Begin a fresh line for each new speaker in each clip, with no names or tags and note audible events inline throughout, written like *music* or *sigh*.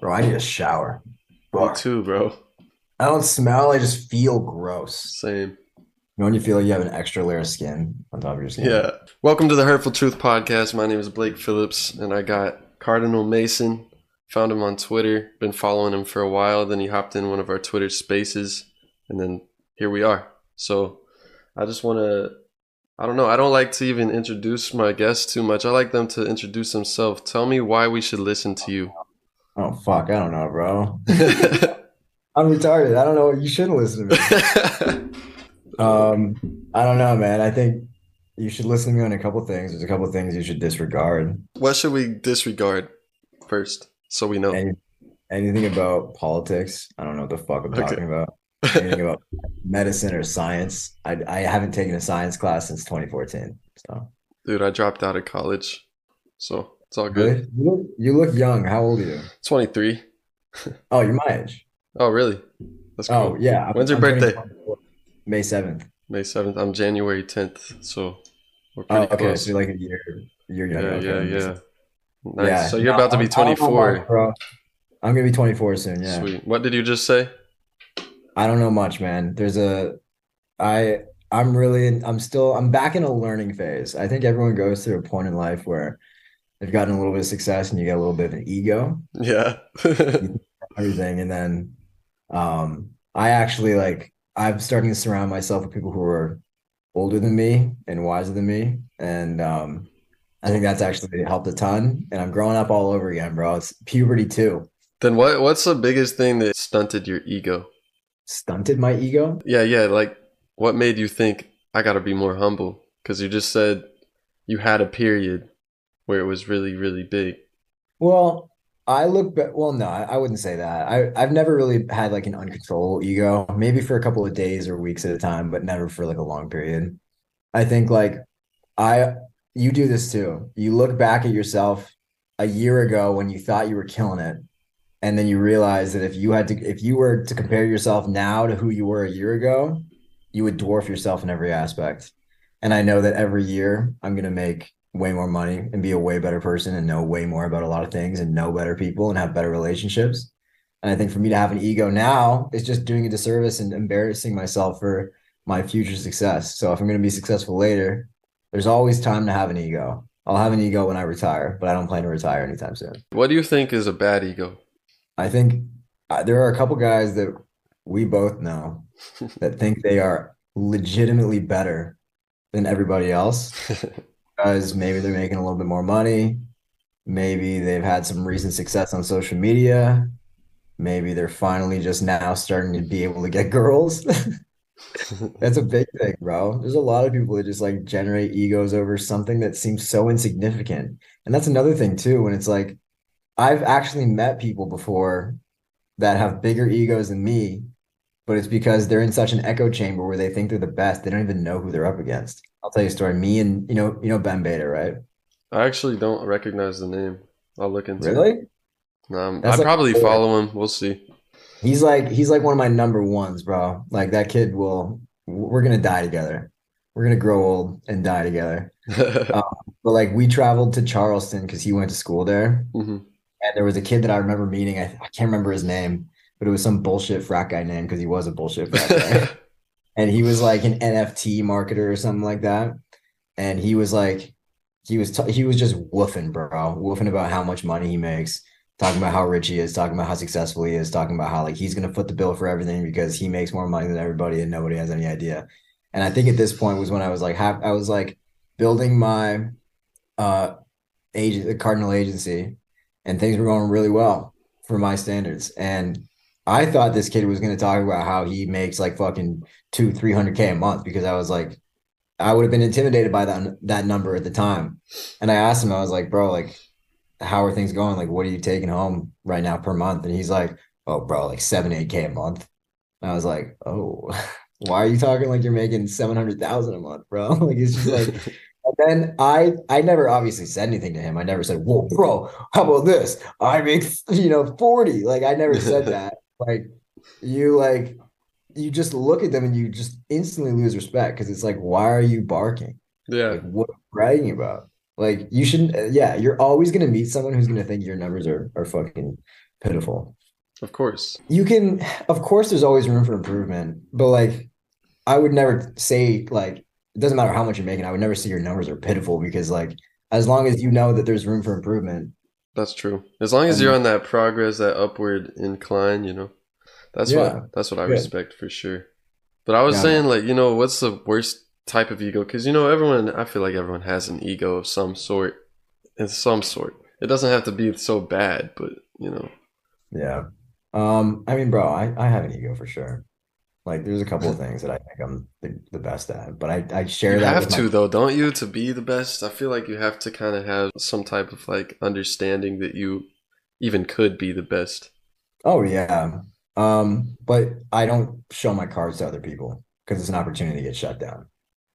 Bro, I need a shower.
Me too, bro.
I don't smell, I just feel gross.
Same.
You know when you feel like you have an extra layer of skin on top of your skin?
Yeah. Welcome to the Hurtful Truth Podcast. My name is Blake Phillips, and I got Cardinal Mason. Found him on Twitter. Been following him for a while. Then he hopped in one of our Twitter spaces, and then here we are. So I just want to. I don't know. I don't like to even introduce my guests too much. I like them to introduce themselves. Tell me why we should listen to you.
Oh fuck, I don't know, bro. *laughs* I'm retarded. I don't know. What you shouldn't listen to me. *laughs* Um, I don't know, man. I think you should listen to me on a couple things. There's a couple things you should disregard.
what should we disregard first, so we know?
Any, anything about politics, I don't know what the fuck I'm
Okay.
talking about. *laughs* Anything about medicine or science, I I haven't taken a science class since 2014. So
Dude, I dropped out of college, so it's all good.
really, you look, you look young. How old are you?
23. *laughs*
Oh, you're my age.
Oh, really? That's cool.
Oh, yeah.
When's your
I'm turning
birthday?
May 7th.
May 7th. I'm January 10th, so we're
Oh,
pretty
okay.
close.
So you're like a year, year
yeah,
younger.
yeah,
Okay.
yeah. Nice.
Yeah.
So you're about to be
I- I don't know
24.
much, bro. I'm gonna be 24 soon. Yeah.
Sweet. What did you just say?
I don't know much, man. There's a, I, I'm really, I'm still, I'm back in a learning phase. I think everyone goes through a point in life where they've gotten a little bit of success and you get a little bit of an ego,
Yeah. *laughs*
everything. And then, um, I actually like, I'm starting to surround myself with people who are older than me and wiser than me. And, um, I think that's actually helped a ton. And I'm growing up all over again, bro. It's puberty too.
then what? What's the biggest thing that stunted your ego?
Stunted my ego.
Yeah, yeah. Like, what made you think I gotta be more humble? Because you just said you had a period where it was really, really big.
Well, I look back. Well, no, I, I wouldn't say that. I, I've never really had like an uncontrollable ego, maybe for a couple of days or weeks at a time, but never for like a long period. I think like I, you do this too. You look back at yourself a year ago when you thought you were killing it, and then you realize that if you had to, if you were to compare yourself now to who you were a year ago, you would dwarf yourself in every aspect. And I know that every year I'm going to make way more money and be a way better person and know way more about a lot of things and know better people and have better relationships. And I think for me to have an ego now is just doing a disservice and embarrassing myself for my future success. So if I'm going to be successful later, there's always time to have an ego. I'll have an ego when I retire, but I don't plan to retire anytime soon.
What do you think is a bad ego?
I think uh, there are a couple guys that we both know *laughs* that think they are legitimately better than everybody else *laughs* because maybe they're making a little bit more money. Maybe they've had some recent success on social media. Maybe they're finally just now starting to be able to get *laughs* girls. *laughs* That's a big thing, bro. There's a lot of people that just like generate egos over something that seems so insignificant. And that's another thing too, when it's like I've actually met people before that have bigger egos than me, but it's because they're in such an echo chamber where they think they're the best. They don't even know who they're up against. I'll tell you a story. Me and you know, you know Ben Beta, right?
I actually don't recognize the name. I'll look into it.
Really?
Um, I
like-
probably follow him. We'll see.
He's like he's like one of my number ones, bro. Like that kid will we're gonna die together. We're gonna grow old and die together. *laughs* But like we traveled to Charleston because he went to school there.
Mhm.
And there was a kid that I remember meeting. I, I can't remember his name, but it was some bullshit frat guy name because he was a bullshit frat guy. *laughs* and he was like an NFT marketer or something like that. And he was like, he was t- he was just woofing, bro, woofing about how much money he makes, talking about how rich he is, talking about how successful he is, talking about how like he's gonna foot the bill for everything because he makes more money than everybody and nobody has any idea. And I think at this point was when I was like, I was like building my uh agent, the Cardinal agency, and things were going really well for my standards. And I thought this kid was going to talk about how he makes like fucking two, three hundred k a month because I was like, I would have been intimidated by that that number at the time. And I asked him, I was like, bro, like, how are things going? Like, what are you taking home right now per month? And he's like, oh, bro, like seven, eight k a month. And I was like, oh, *laughs* why are you talking like you're making seven hundred thousand a month, bro? *laughs* Like it's just like. *laughs* And then I I never obviously said anything to him. I never said, "Whoa, bro, how about this? I make you know 40." Like I never said that. Like you like you just look at them and you just instantly lose respect because it's like, why are you barking?
yeah.
Like what are you bragging about? Like you shouldn't. Yeah, you're always gonna meet someone who's gonna think your numbers are are fucking pitiful.
Of course.
You can, of course, there's always room for improvement, but like, I would never say like it doesn't matter how much you're making. I would never say your numbers are pitiful because like as long as you know that there's room for improvement.
That's true. As long as you're on that progress, that upward incline, you know, that's yeah, what that's what I respect for sure. But I was yeah. saying like, you know, what's the worst type of ego? Because you know, everyone, I feel like everyone has an ego of some sort, in some sort. It doesn't have to be so bad, but you know.
Yeah. Um. I mean, bro, I I have an ego for sure. Like there's a couple of things that I think I'm the, the best at, but I, I share that
you
that.
have to my- though, don't you, to be the best? I feel like you have to kind of have some type of like understanding that you even could be the best.
Oh yeah. Um, but I don't show my cards to other people because it's an opportunity to get shut down.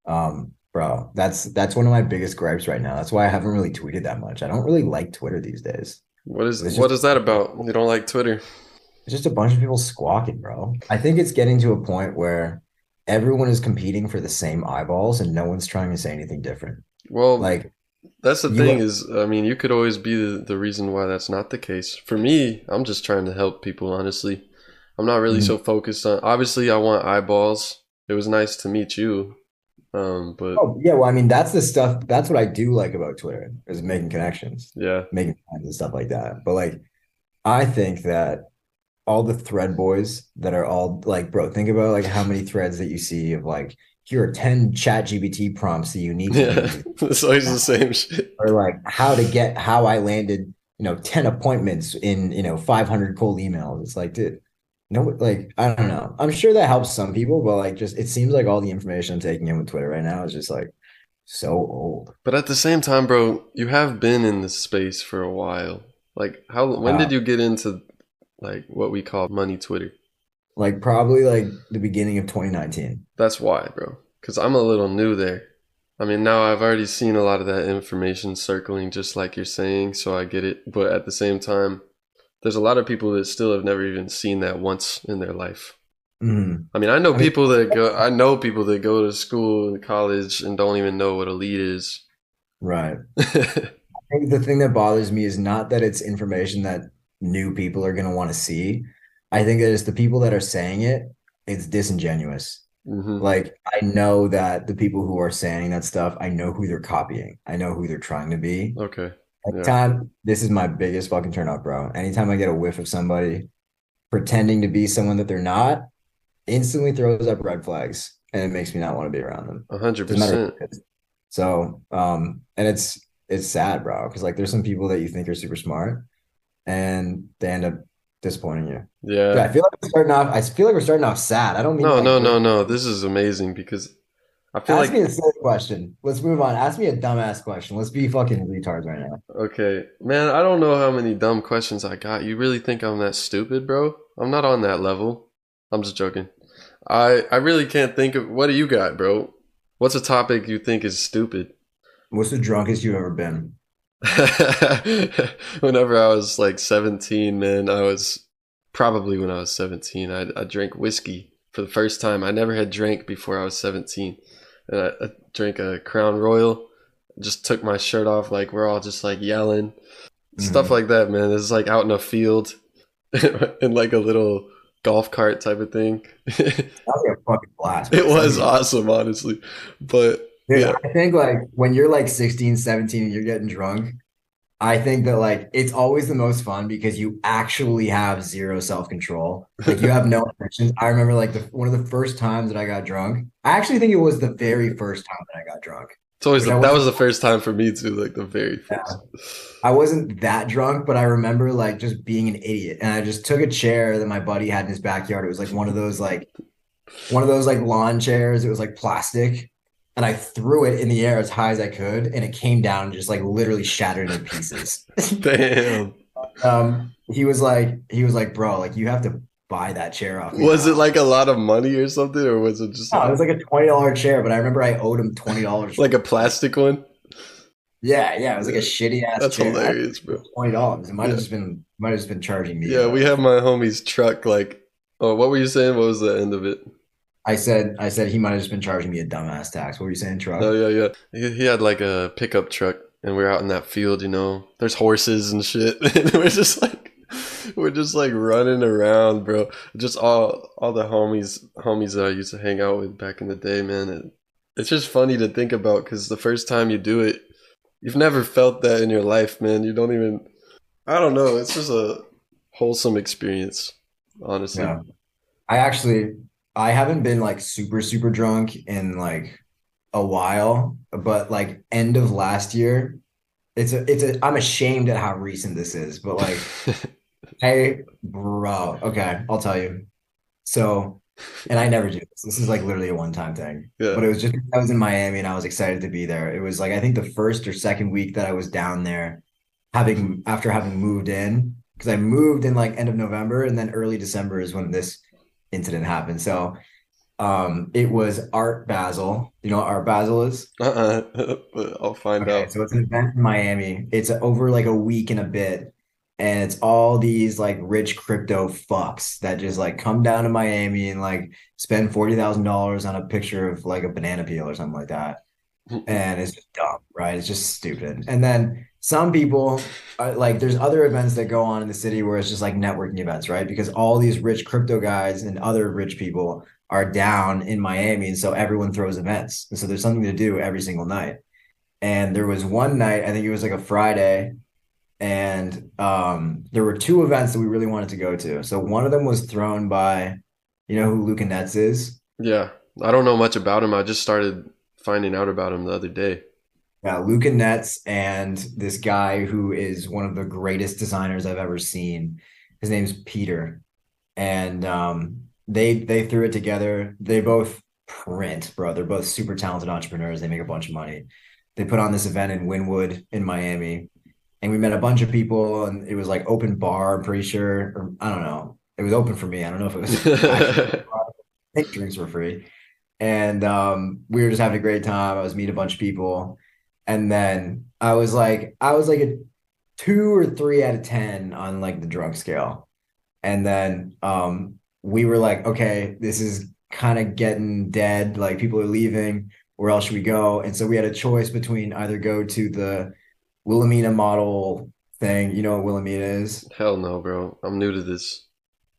Um, bro, that's that's one of my biggest gripes right now. That's why I haven't really tweeted that much. I don't really like Twitter these days.
What is what is that about? You don't like Twitter?
It's just a bunch of people squawking, bro. I think it's getting to a point where everyone is competing for the same eyeballs and no one's trying to say anything different.
Well, like that's the thing is, I mean, you could always be the, the reason why that's not the case. For me, I'm just trying to help people, honestly. I'm not really mm-hmm. so focused on, obviously, I want eyeballs. It was nice to meet you. Um, but
oh yeah, well, I mean, that's the stuff. That's what I do like about Twitter is making connections.
Yeah,
making friends and stuff like that. But like, I think that all the thread boys that are all like, bro, think about like how many threads that you see of like, here are 10 chat GPT prompts that you need to
yeah, *laughs* it's always the same shit.
Or like how to get how I landed, you know, 10 appointments in, you know, 500 cold emails. It's like, dude, no, like, I don't know. I'm sure that helps some people, but like, just it seems like all the information I'm taking in with Twitter right now is just like so old.
But at the same time, bro, you have been in this space for a while. Like, how, when did you get into like what we call money Twitter.
Like probably like the beginning of 2019.
That's why, bro. Because I'm a little new there. I mean, now I've already seen a lot of that information circling, just like you're saying, so I get it. But at the same time, there's a lot of people that still have never even seen that once in their life.
Mm.
I mean, I know I people mean, that go. I know people that go to school and college and don't even know what a lead is.
Right. *laughs* I think the thing that bothers me is not that it's information that new people are going to want to see. I think that it's the people that are saying it, it's disingenuous. Mm-hmm. Like I know that the people who are saying that stuff, I know who they're copying. I know who they're trying to be.
Okay.
Yeah. this is my biggest fucking turn up, bro. Anytime I get a whiff of somebody pretending to be someone that they're not, instantly throws up red flags and it makes me not want to be around them.
Hundred percent.
So, um, and it's it's sad, bro, because like there's some people that you think are super smart, and they end up disappointing you.
Yeah.
I feel like we're starting off. I feel like we're starting off sad. I don't mean.
No, no, no, no. This is amazing because I feel
Ask
like.
me a silly question. Let's move on. Ask me a dumbass question. Let's be fucking retards right now.
Okay, man. I don't know how many dumb questions I got. You really think I'm that stupid, bro? I'm not on that level. I'm just joking. I I really can't think of what do you got, bro? What's a topic you think is stupid?
What's the drunkest you've ever been? *laughs*
Whenever I was like 17, man, I was probably when I was 17, I, I drank whiskey for the first time. I never had drank before I was 17. And I, I drank a Crown Royal, just took my shirt off, like we're all just like yelling. Mm-hmm. Stuff like that, man. It's like out in a field *laughs* in like a little golf cart type of thing. *laughs*
that was a fucking blast.
It was awesome, honestly. But
Dude, yeah. I think like when you're like 16, 17 and you're getting drunk, I think that like it's always the most fun because you actually have zero self control. Like you have no *laughs* emotions. I remember like the one of the first times that I got drunk. I actually think it was the very first time that I got drunk.
It's always the, that was the first time for me too, like the very first. Yeah.
I wasn't that drunk, but I remember like just being an idiot, and I just took a chair that my buddy had in his backyard. It was like one of those like one of those like lawn chairs. It was like plastic, and I threw it in the air as high as I could, and it came down and just like literally shattered in pieces. *laughs*
Damn.
um, he was like, he was like, bro, like you have to buy that chair off.
Was it like a lot of money or something, or was it just?
No, like... it was like a twenty dollar chair, but I remember I owed him twenty dollars.
like a plastic one.
Yeah, yeah, it was like a shitty ass.
That's chair. hilarious, bro.
Twenty dollars. It might yeah. have just been, might have just been charging me.
Yeah, we have my homie's truck. Like, oh, what were you saying? What was the end of it?
I said, I said he might have just been charging me a dumbass tax. What were you saying, truck?
Oh yeah, yeah. He, he had like a pickup truck, and we are out in that field. You know, there's horses and shit, *laughs* and we're just like, We're just like running around, bro. Just all all the homies homies that I used to hang out with back in the day, man. It, it's just funny to think about because the first time you do it, you've never felt that in your life, man. You don't even. I don't know. It's just a wholesome experience, honestly.
Yeah. I actually I haven't been like super super drunk in like a while, but like end of last year, it's a it's a I'm ashamed at how recent this is, but like *laughs* hey bro, okay, I'll tell you. So and I never do this. This is like literally a one-time thing.
Yeah.
But it was just I was in Miami and I was excited to be there. It was like I think the first or second week that I was down there having after having moved in because I moved in like end of November and then early December is when this incident happened. So um it was Art Basel. You know what Art Basel is?
Uh-uh. *laughs* I'll find
Okay,
out.
so it's an event in Miami. It's over like a week and a bit. And it's all these like rich crypto fucks that just like come down to Miami and like spend $40,000 on a picture of like a banana peel or something like that. And it's just dumb, right? It's just stupid. And then some people are like, there's other events that go on in the city where it's just like networking events, right? Because all these rich crypto guys and other rich people are down in Miami. And so everyone throws events. And so there's something to do every single night. And there was one night, I think it was like a Friday, and um, there were two events that we really wanted to go to. So one of them was thrown by, you know who Luca Netz is?
Yeah. I don't know much about him. I just started finding out about him the other day.
Yeah, Luca Netz and this guy who is one of the greatest designers I've ever seen. His name's Peter. And um, they they threw it together. They both print, bro. They're both super talented entrepreneurs. They make a bunch of money. They put on this event in Wynwood in Miami, and we met a bunch of people, and it was like open bar, I'm pretty sure. Or I don't know. It was open for me. I don't know if it was I *laughs* think drinks were free. And um, we were just having a great time. I was meeting a bunch of people. And then I was like, I was like a two or three out of 10 on like the drunk scale. And then um, we were like, okay, this is kind of getting dead. Like people are leaving. Where else should we go? And so we had a choice between either go to the Wilhelmina model thing. You know what Wilhelmina is?
Hell no, bro. I'm new to this.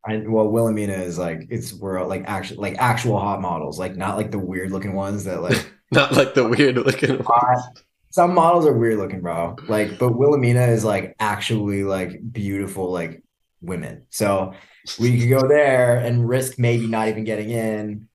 I well, Wilhelmina is like it's where like actual like actual hot models, like not like the weird looking ones that like *laughs*
Not like the weird looking *laughs* ones.
Some models are weird looking, bro. Like, but Wilhelmina is like actually like beautiful, like women. So we could go there and risk maybe not even getting in,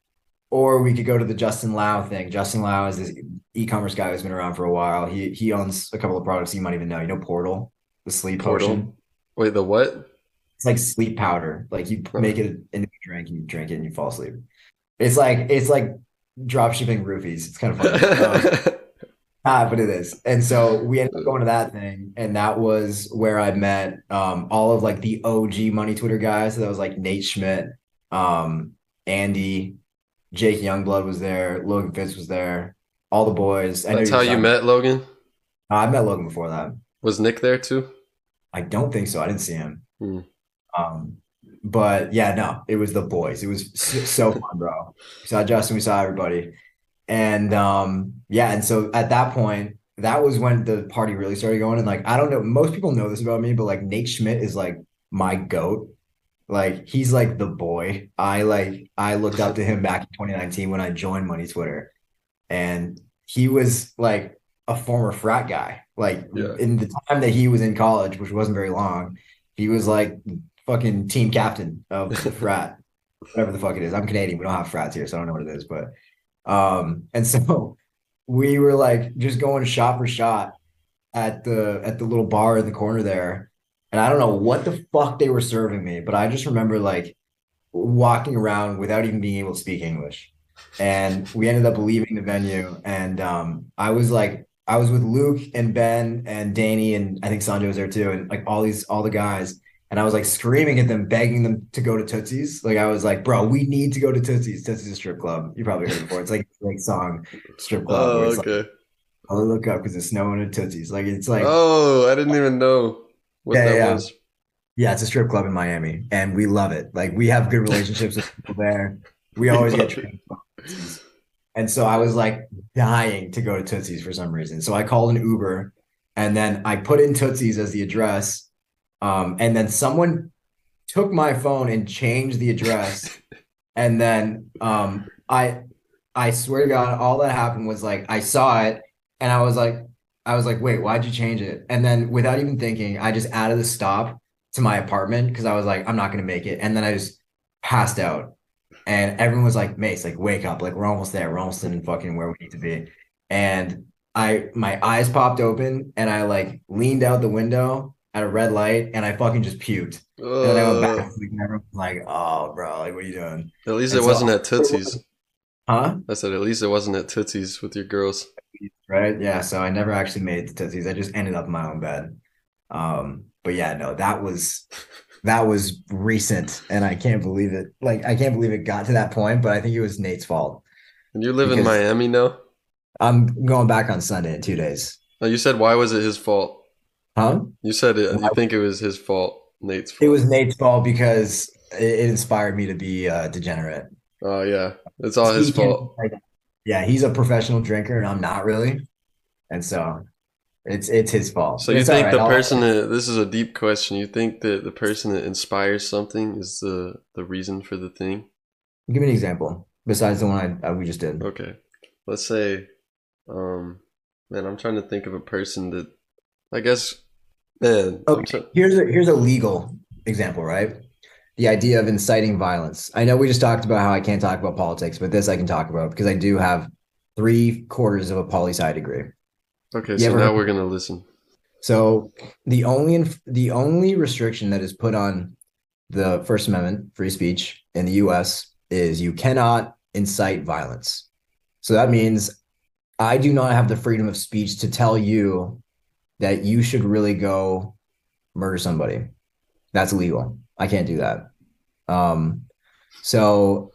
or we could go to the Justin Lau thing. Justin Lau is this e-commerce guy who's been around for a while. He he owns a couple of products you might even know. You know Portal, the sleep
Portal?
potion.
Wait, the what?
It's like sleep powder. Like you make it into a drink and you drink it and you fall asleep. It's like it's like drop shipping roofies. It's kind of funny. *laughs* Um, Ah, but it is. And so we ended up going to that thing, and that was where I met um all of like the OG money Twitter guys. So that was like Nate Schmidt, um, Andy, Jake Youngblood was there, Logan Fitz was there, all the boys. I
That's how you met Logan?
Uh, I met Logan before that.
Was Nick there too?
I don't think so. I didn't see him.
Hmm.
Um, but yeah, no, it was the boys. It was so, so fun, bro. We saw Justin, we saw everybody. And um, yeah, and so at that point, that was when the party really started going. And like, I don't know, most people know this about me, but like Nate Schmidt is like my goat. Like he's like the boy. I like I looked up to him back in 2019 when I joined Money Twitter. And he was like a former frat guy. Like
Yeah.
in the time that he was in college, which wasn't very long, he was like fucking team captain of the *laughs* frat, whatever the fuck it is. I'm Canadian. We don't have frats here, so I don't know what it is. But um, and so we were like just going shot for shot at the at the little bar in the corner there. And I don't know what the fuck they were serving me, but I just remember like walking around without even being able to speak English. And we ended up leaving the venue. And um, I was like, I was with Luke and Ben and Danny and I think Sanjay was there too, and like all these all the guys. And I was like screaming at them, begging them to go to Tootsie's. Like I was like, bro, we need to go to Tootsie's. Tootsie's is a strip club. You probably heard it before. It's like like song strip club.
Oh,
it's like,
okay.
I'll look up because it's snowing at Tootsie's. Like it's like
Oh, I didn't even know what
Yeah,
that
yeah.
was.
Yeah, it's a strip club in Miami, and we love it. Like we have good relationships with people there. We *laughs* always get treated. And so I was like dying to go to Tootsie's for some reason. So I called an Uber, and then I put in Tootsie's as the address. Um, and then someone took my phone and changed the address. *laughs* and then um I I swear to God, all that happened was like I saw it and I was like, I was like, wait, why'd you change it? And then without even thinking, I just added the stop to my apartment because I was like, I'm not gonna make it. And then I just passed out. And everyone was like, Mace, like, wake up, like we're almost there. We're almost in fucking where we need to be. And I my eyes popped open and I like leaned out the window at a red light and I fucking just puked. And then I went back to and everyone was like, oh bro, like what are you doing?
At least
And
it
so-
wasn't at Tootsie's.
Huh?
I said, at least it wasn't at Tootsie's with your girls.
right? Yeah, so I never actually made it to Tootsie's. I just ended up in my own bed. Um, but yeah, no, that was that was recent, and I can't believe it. Like, I can't believe it got to that point. But I think it was Nate's fault.
And you live in Miami now?
I'm going back on Sunday in two days.
No, you said, why was it his fault?
Huh?
You said it. You think it was his fault, Nate's fault.
It was Nate's fault because it, it inspired me to be uh, degenerate.
Oh, yeah. It's all his fault.
like, yeah, he's a professional drinker, and I'm not really, and so it's it's his fault.
So you
It's
think
all
the.
I'll-
person that this is a deep question. You think that the person that inspires something is the the reason for the thing?
Give me an example besides the one I, uh, we just did.
Okay. Let's say um man, I'm trying to think of a person that I guess Oh, I'm
Okay,
try-
here's a here's a legal example, right? The idea of inciting violence. I know we just talked about how I can't talk about politics, but this I can talk about because I do have three quarters of a poli sci degree.
okay,
You
so now
heard-
we're gonna listen.
So the only inf- the only restriction that is put on the First Amendment, free speech in the U.S. is you cannot incite violence. So that means I do not have the freedom of speech to tell you that you should really go murder somebody. That's illegal. I can't do that. Um, so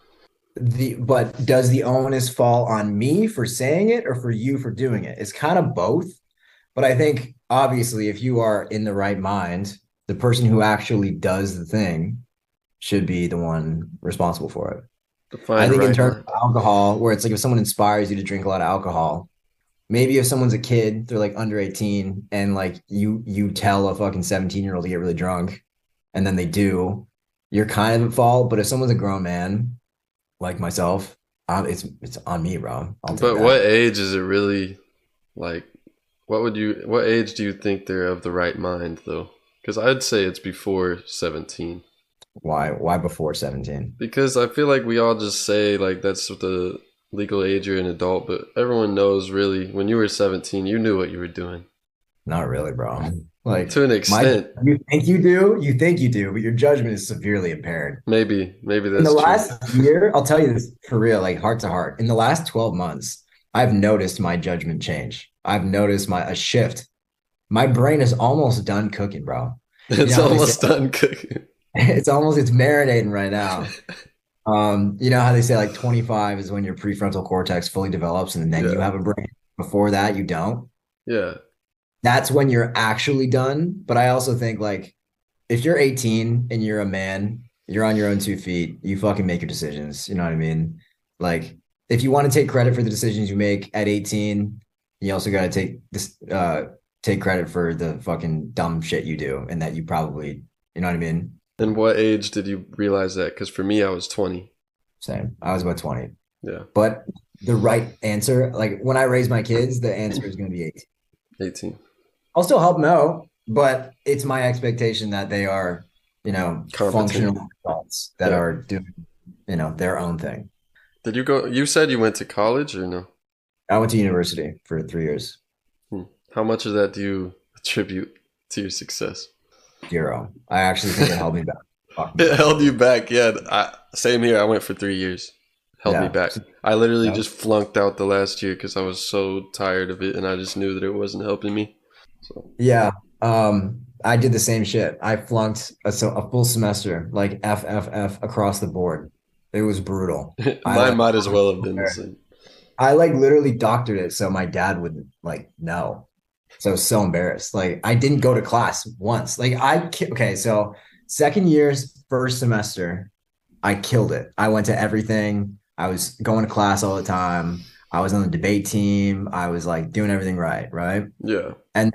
the but does the onus fall on me for saying it or for you for doing it? It's kind of both. But I think obviously, if you are in the right mind, the person who actually does the thing should be the one responsible for it. I think in terms
mind.
of alcohol, where it's like if someone inspires you to drink a lot of alcohol, maybe if someone's a kid, they're like under 18, and like you you tell a fucking 17 year old to get really drunk, and then they do, you're kind of at fault. But if someone's a grown man, like myself, it's it's on me, bro.
But
that.
what age is it really like what would you what age do you think they're of the right mind though? Because I'd say it's before 17.
Why why before 17?
Because I feel like we all just say like that's what the legal age you're an adult, but everyone knows really when you were 17, you knew what you were doing
Not really, bro. Mm, like
to an
my,
extent.
you think you do, you think you do, but your judgment is severely impaired.
Maybe, maybe that's
in the
true.
last year, I'll tell you this for real, like heart to heart. In the last 12 months, I've noticed my judgment change. I've noticed my a shift. My brain is almost done cooking, bro. *laughs*
it's
know,
almost done cooking. *laughs*
It's almost it's marinating right now. *laughs* Um, you know how they say like 25 is when your prefrontal cortex fully develops, and then you have a brain. Before that, you don't.
Yeah,
That's when you're actually done. But I also think like if you're 18 and you're a man, you're on your own two feet, you fucking make your decisions. You know what I mean? Like if you want to take credit for the decisions you make at 18, you also got to take this uh take credit for the fucking dumb shit you do and that you probably, you know what I mean?
And what age did you realize that? Because for me, I was 20.
Same. I was about 20.
Yeah,
But the right answer, like when I raise my kids, the answer is going to be 18.
18.
I'll still help them out, but it's my expectation that they are, you know,
Competent.
functional adults that
Yeah.
are doing, you know, their own thing.
Did you go? You said you went to college or no?
I went to university for three years, hmm.
How much of that do you attribute to your success?
Zero. I actually think it held me back. *laughs*
It held you back. Yeah, I, same here. I went for three years. Held me back. I literally
Yeah.
just flunked out the last year because I was so tired of it, and I just knew that it wasn't helping me. So
Yeah. Um, I did the same shit. I flunked a, so a full semester, like F F F across the board. It was brutal. *laughs*
mine
like-
might as well have been the same.
I like literally doctored it so my dad would like know. So I was so embarrassed. Like I didn't go to class once. Like I okay, so second year's first semester, I killed it. I went to everything. I was going to class all the time. I was on the debate team. I was like doing everything right, right?
Yeah.
And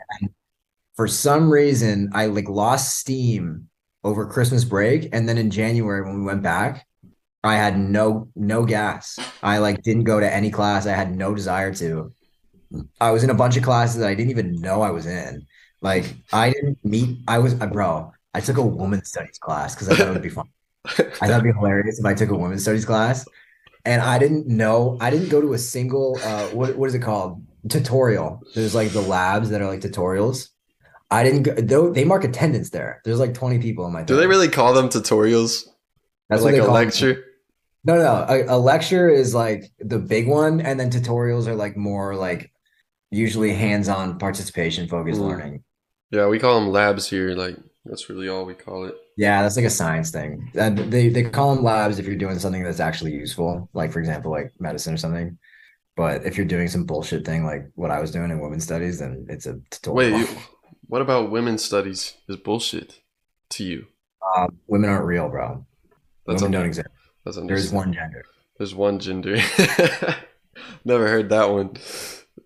for some reason, I like lost steam over Christmas break, and then in January when we went back, I had no no gas. I like didn't go to any class. I had no desire to. I was in a bunch of classes that I didn't even know I was in. Like I didn't meet. I was uh, bro. I took a women's studies class because I thought it would be fun. I thought it'd be hilarious if I took a women's studies class, and I didn't know. I didn't go to a single. Uh, what what is it called? Tutorial. There's like the labs that are like tutorials. I didn't go. Though they mark attendance there. There's like 20 people in my.
Do they really call them tutorials?
That's
like a
call them.
lecture?
No, no. A, a lecture is like the big one, and then tutorials are like more like usually hands-on participation focused
Mm.
learning.
Yeah, we call them labs here. Like that's really all we call it.
Yeah, that's like a science thing. Uh, they they call them labs if you're doing something that's actually useful, like for example, like medicine or something. But if you're doing some bullshit thing like what I was doing in women's studies, then it's a tutorial.
Wait, you, what about women's studies? Is bullshit to you?
Uh, women aren't real, bro.
That's
women don't exist.
that's
There's one gender.
There's one gender. *laughs* Never heard that one.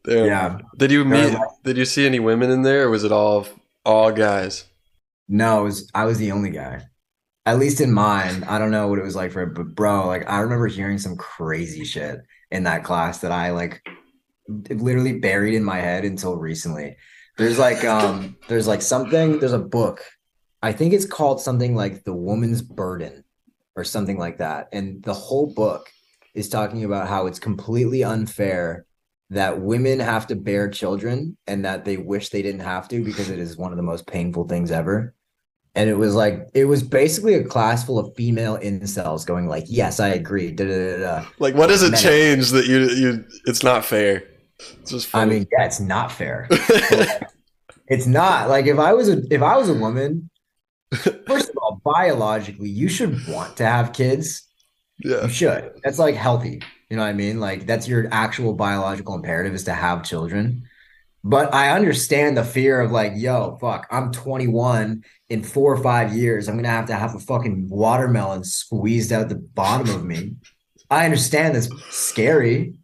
Damn.
Yeah.
Did you meet?
They're
Did you see any women in there, or was it all all guys?
No, it was I was the only guy. At least in mine. I don't know what it was like for but bro, like I remember hearing some crazy shit in that class that I like literally buried in my head until recently. There's like um *laughs* there's like something, there's a book. I think it's called something like The Woman's Burden or something like that. And the whole book is talking about how it's completely unfair that women have to bear children and that they wish they didn't have to because it is one of the most painful things ever. And it was like it was basically a class full of female incels going like, "Yes, I agree." Da, da, da.
Like, what does it
Men.
change that you you? It's not fair. It's just
I mean, yeah, it's not fair. *laughs* It's not like if I was a if I was a woman, first of all, biologically, you should want to have kids.
yeah.
You should. That's like healthy. You know what I mean? Like that's your actual biological imperative is to have children. But I understand the fear of like, yo, fuck, I'm 21 in four or five years. I'm gonna have to have a fucking watermelon squeezed out the bottom of me. I understand that's scary,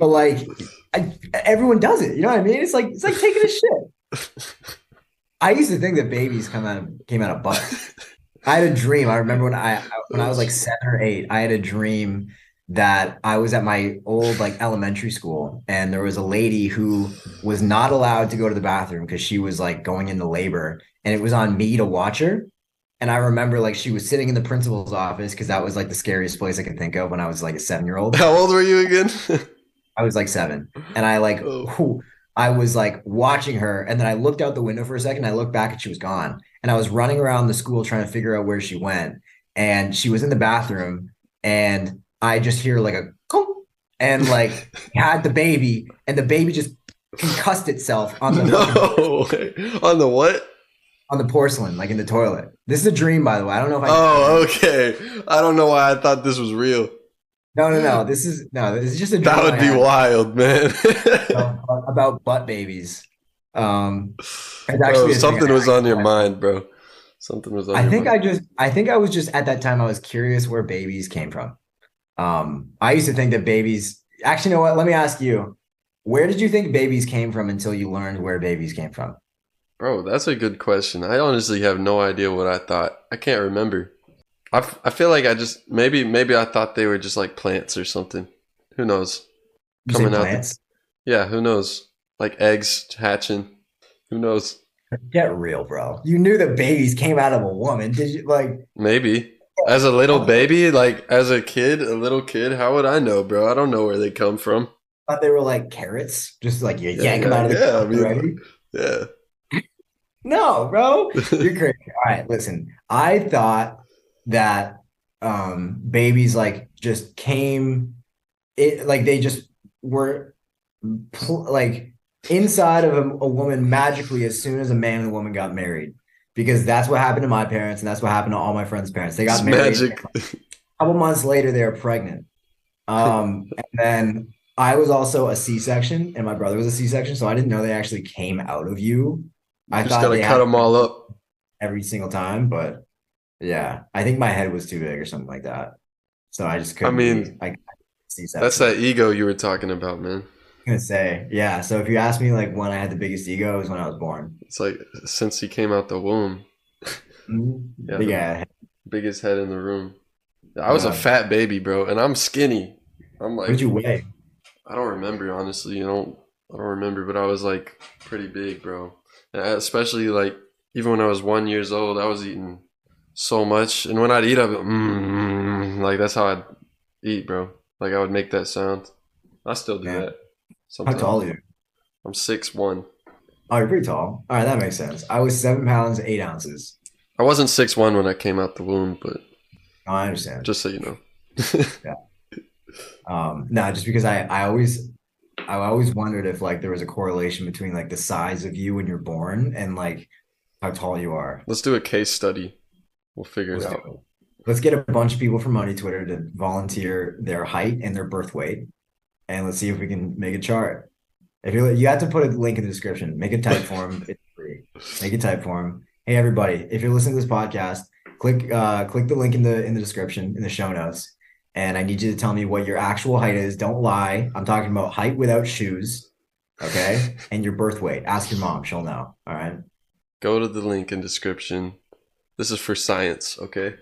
but like I, everyone does it. You know what I mean? It's like it's like taking a shit. I used to think that babies come out of came out of butts. I had a dream. I remember when I when I was like seven or eight, I had a dream that I was at my old like elementary school and there was a lady who was not allowed to go to the bathroom because she was like going into labor and it was on me to watch her. And I remember like she was sitting in the principal's office because that was like the scariest place I could think of when I was like a seven year old.
How old were you again? *laughs*
I was like seven, and I like
Oh.
whew, I was like watching her, and then I looked out the window for a second. I looked back, and she was gone. And I was running around the school trying to figure out where she went, and she was in the bathroom, and I just hear like a and like *laughs* had the baby, and the baby just concussed itself on the
no. On the what?
on the porcelain, like in the toilet. This is a dream, by the way. I don't know if I.
Oh, okay. I don't know why I thought this was real.
No, no, no. This is no. This is just a dream.
That would
I
be
had.
wild, man. *laughs*
about, about butt babies. Um,
Bro, something was on your
actually-
mind, bro. Something was on
I think
mind.
I just I think I was just at that time I was curious where babies came from. Um, I used to think that babies actually you know what? Let me ask you, where did you think babies came from until you learned where babies came from?
Bro, that's a good question. I honestly have no idea what I thought. I can't remember. I, f- I feel like I just maybe maybe I thought they were just like plants or something. Who knows?
You
Coming out.
plants?
Yeah, who knows? Like eggs hatching. Who knows?
Get real, bro. You knew that babies came out of a woman. Did you like
Maybe. As a little baby, like as a kid, a little kid, how would I know, bro? I don't know where they come from.
thought they were like carrots? Just like you
Yeah,
yank them out of the
yeah, I mean-
already?
Yeah.
No, bro. *laughs* You're crazy. All right, listen. I thought that um babies like just came it like they just were pl- like inside of a, a woman magically as soon as a man and a woman got married because that's what happened to my parents and that's what happened to all my friends' parents. They got
It's
married.
magic.
A couple months later, they were pregnant. Um, and then I was also a C-section, and my brother was a C-section, so I didn't know they actually came out of you. I
just
thought
gotta cut them all up.
every single time, but yeah, I think my head was too big or something like that. So I just couldn't.
I mean,
be, C-section.
That's that ego you were talking about, man.
Gonna say, yeah. So if you ask me, like when I had the biggest ego, it was when I was born.
It's like since he came out the womb.
Mhm.
Yeah.
Big ass.
Biggest head in the room. I was a fat baby, bro, and I'm skinny. I'm
What
like
did you weigh?
I don't remember honestly. You know, I don't remember, but I was like pretty big, bro. And especially like even when I was one years old, I was eating so much, and when I'd eat, I'd be, mm, mm, like that's how I'd eat, bro. Like I would make that sound. I still do
Yeah.
that.
How
Sometimes.
tall are you?
I'm six one.
Oh, you're pretty tall. All right, that makes sense. I was seven pounds eight ounces.
I wasn't six one when I came out the womb, but
Oh, I understand.
just so you know. *laughs* yeah.
Um, no, just because I, I always, I always wondered if like there was a correlation between like the size of you when you're born and like how tall you are.
Let's do a case study. We'll figure it
Let's
out.
it. Let's get a bunch of people from Money Twitter to volunteer their height and their birth weight, and let's see if we can make a chart. If you you have to put a link in the description, make a type *laughs* form. It's free. Make a type form. Hey everybody, if you're listening to this podcast, click uh click the link in the in the description in the show notes, and I need you to tell me what your actual height is. Don't lie. I'm talking about height without shoes, okay? *laughs* and your birth weight. Ask your mom; she'll know. All right.
Go to the link in description. This is for science, okay?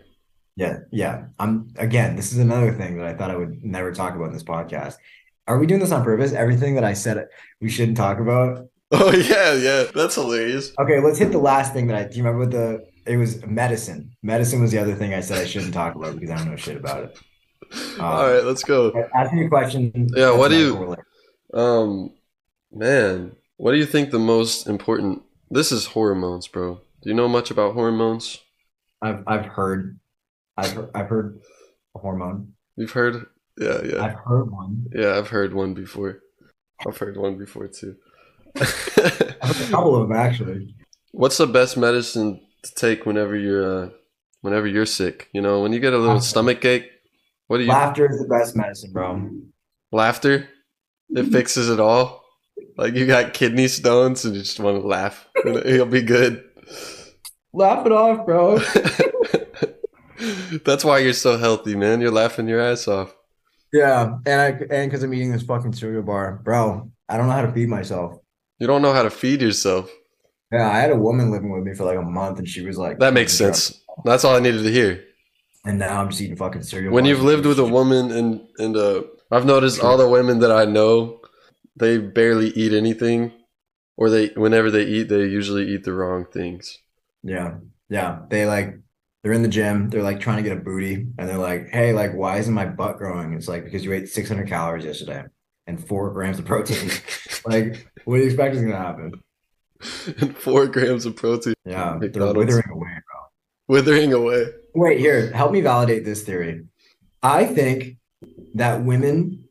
Yeah, yeah. I'm again, this is another thing that I thought I would never talk about in this podcast. Are we doing this on purpose? Everything that I said we shouldn't talk about.
Oh *laughs* yeah, yeah. That's hilarious.
Okay, let's hit the last thing that I do you remember what the it was medicine. Medicine was the other thing I said I shouldn't talk about because I don't know shit about it. *laughs*
All right, let's go.
Ask me a question.
Yeah, what do you- Um, man, what do you think the most important? This is hormones, bro. Do you know much about hormones?
I've I've heard I've heard, I've heard a hormone.
You've heard? Yeah, yeah,
I've heard one.
yeah. I've heard one before. I've heard one before too. *laughs*
I've heard a couple of them actually.
What's the best medicine to take whenever you're uh, whenever you're sick? You know, when you get a little
Laughter.
stomach ache. What do you?
Laughter is the best medicine, bro.
Laughter. It fixes it all. Like you got kidney stones and you just want to laugh. You'll be good.
Laugh it off, bro. *laughs*
That's why you're so healthy, man. You're laughing your ass off.
Yeah, and I and because I'm eating this fucking cereal bar, bro. I don't know how to feed myself.
You don't know how to feed yourself.
Yeah, I had a woman living with me for like a month, and she was like,
That makes sense. That's all I needed to hear.
And now I'm just eating fucking cereal.
When you've lived with a woman and and uh, I've noticed all the women that I know, they barely eat anything, or they whenever they eat, they usually eat the wrong things.
Yeah, yeah, they like they're in the gym, they're like trying to get a booty, and they're like, hey, like, why isn't my butt growing? It's like because you ate 600 calories yesterday and four grams of protein. *laughs* like, what do you expect is gonna happen?
and four grams of protein
Yeah, they're withering away. bro.
withering away.
Wait, here, help me validate this theory. I think that women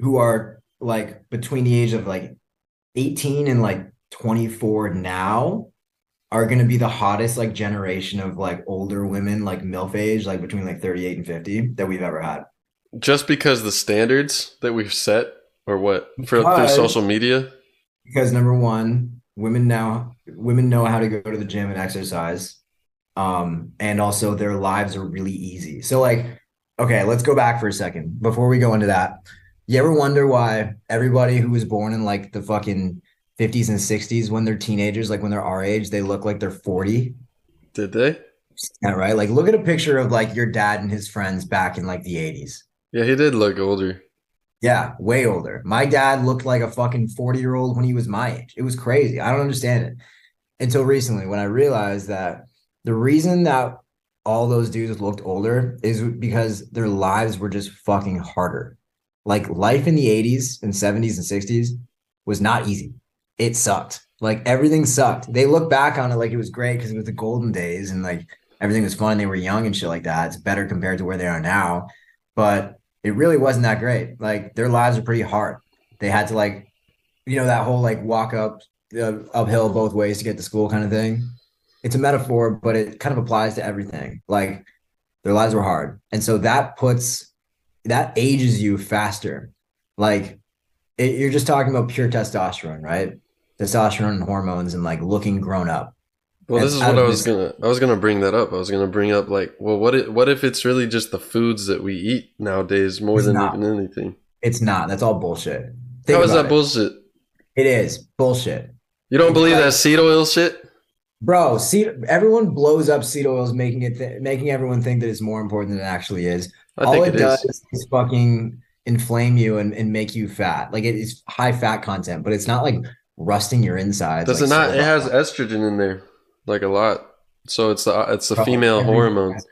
who are like between the age of like 18 and like 24 now are going to be the hottest like generation of like older women, like MILF age, like between like 38 and 50 that we've ever had.
Just because the standards that we've set, or what for through social media.
Because number one, women now women know how to go to the gym and exercise. Um, and also their lives are really easy. So like, okay, let's go back for a second before we go into that. You ever wonder why everybody who was born in like the fucking 50s and 60s when they're teenagers, like when they're our age, they look like they're 40?
Did they?
Yeah, right. Like look at a picture of like your dad and his friends back in like the 80s.
Yeah, he did look older.
Yeah, way older. My dad looked like a fucking 40 year old when he was my age. It was crazy. I don't understand it until recently when I realized that the reason that all those dudes looked older is because their lives were just fucking harder. Like life in the 80s and 70s and 60s was not easy. It sucked. Like everything sucked. They look back on it like it was great because it was the golden days and like everything was fun. They were young and shit like that. It's better compared to where they are now. But it really wasn't that great. Like their lives are pretty hard. They had to like, you know, that whole like walk up uh, uphill both ways to get to school kind of thing. It's a metaphor, but it kind of applies to everything. Like their lives were hard, and so that puts that ages you faster. Like it, you're just talking about pure testosterone, right? Testosterone and hormones, and like looking grown up.
Well, this is what I was
this-
gonna. I was gonna bring that up. I was gonna bring up like, well, what if, what if it's really just the foods that we eat nowadays more
It's
than
not.
even anything?
It's not. That's all bullshit. Think
How is that
it.
bullshit?
It is bullshit.
You don't
It's
believe
like-
that seed oil shit?
Bro, seed everyone blows up seed oils, making it th- making everyone think that it's more important than it actually is.
I
All
think
it, does
is.
is fucking inflame you and, and make you fat. Like it is high fat content, but it's not like rusting your insides.
Does
like
it not?
so
It has estrogen in there, like a lot. So it's the it's the
Bro,
female
hormone.
hormones.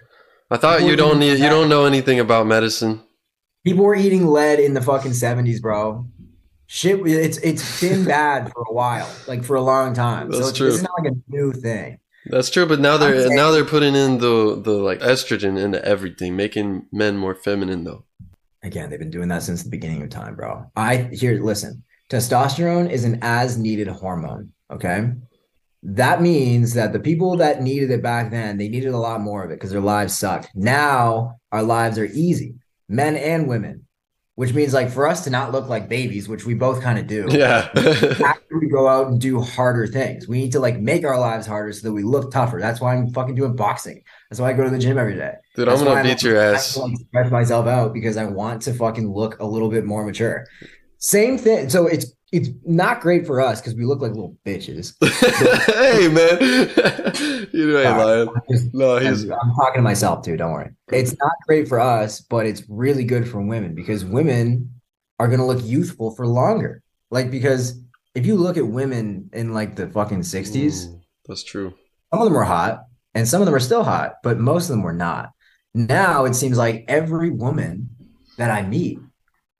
I thought
People
you don't need you don't know anything about medicine.
People were eating lead in the fucking 70s, bro. Shit, it's it's been bad for a while, like for a long time. so
That's
it's,
true.
is not like a new thing.
That's true, but now they're
saying-
now they're putting in the the like estrogen into everything, making men more feminine though.
Again, they've been doing that since the beginning of time, bro. I here, listen, testosterone is an as needed hormone. Okay. That means that the people that needed it back then, they needed a lot more of it because their lives sucked. Now our lives are easy, men and women, which means like for us to not look like babies, which we both kind of do. *laughs*
Yeah.
after we go out and do harder things. We need to like make our lives harder so that we look tougher. That's why I'm fucking doing boxing. That's why I go to the gym every day.
Dude, I'm
That's
gonna
why
beat your
I
ass.
like, stretch myself out because I want to fucking look a little bit more mature. Same thing. So it's it's not great for us because we look like little bitches. *laughs*
hey man, *laughs* you ain't lying.
Just-
No, he's
I'm, I'm talking to myself too. Don't worry. It's not great for us, but it's really good for women because women are gonna look youthful for longer. Like because if you look at women in like the fucking 60s,
Mm, that's true.
some of them were hot and some of them are still hot, but most of them were not. Now it seems like every woman that I meet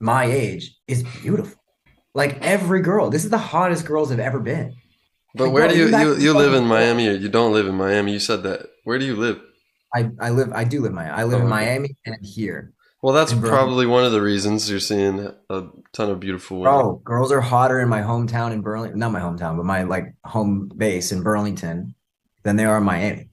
my age is beautiful. Like every girl. This is the hottest girls have ever been.
But
Like,
where do you
you
you, live in Miami or you don't live in Miami? You said that. Where do you live?
I, I live I do live in Miami. I live
Oh,
in. Miami and here.
Well, that's probably one of the reasons you're seeing a ton of beautiful women.
Bro, girls are hotter in my hometown in Burlington, not my hometown, but my like home base in Burlington than they are in Miami.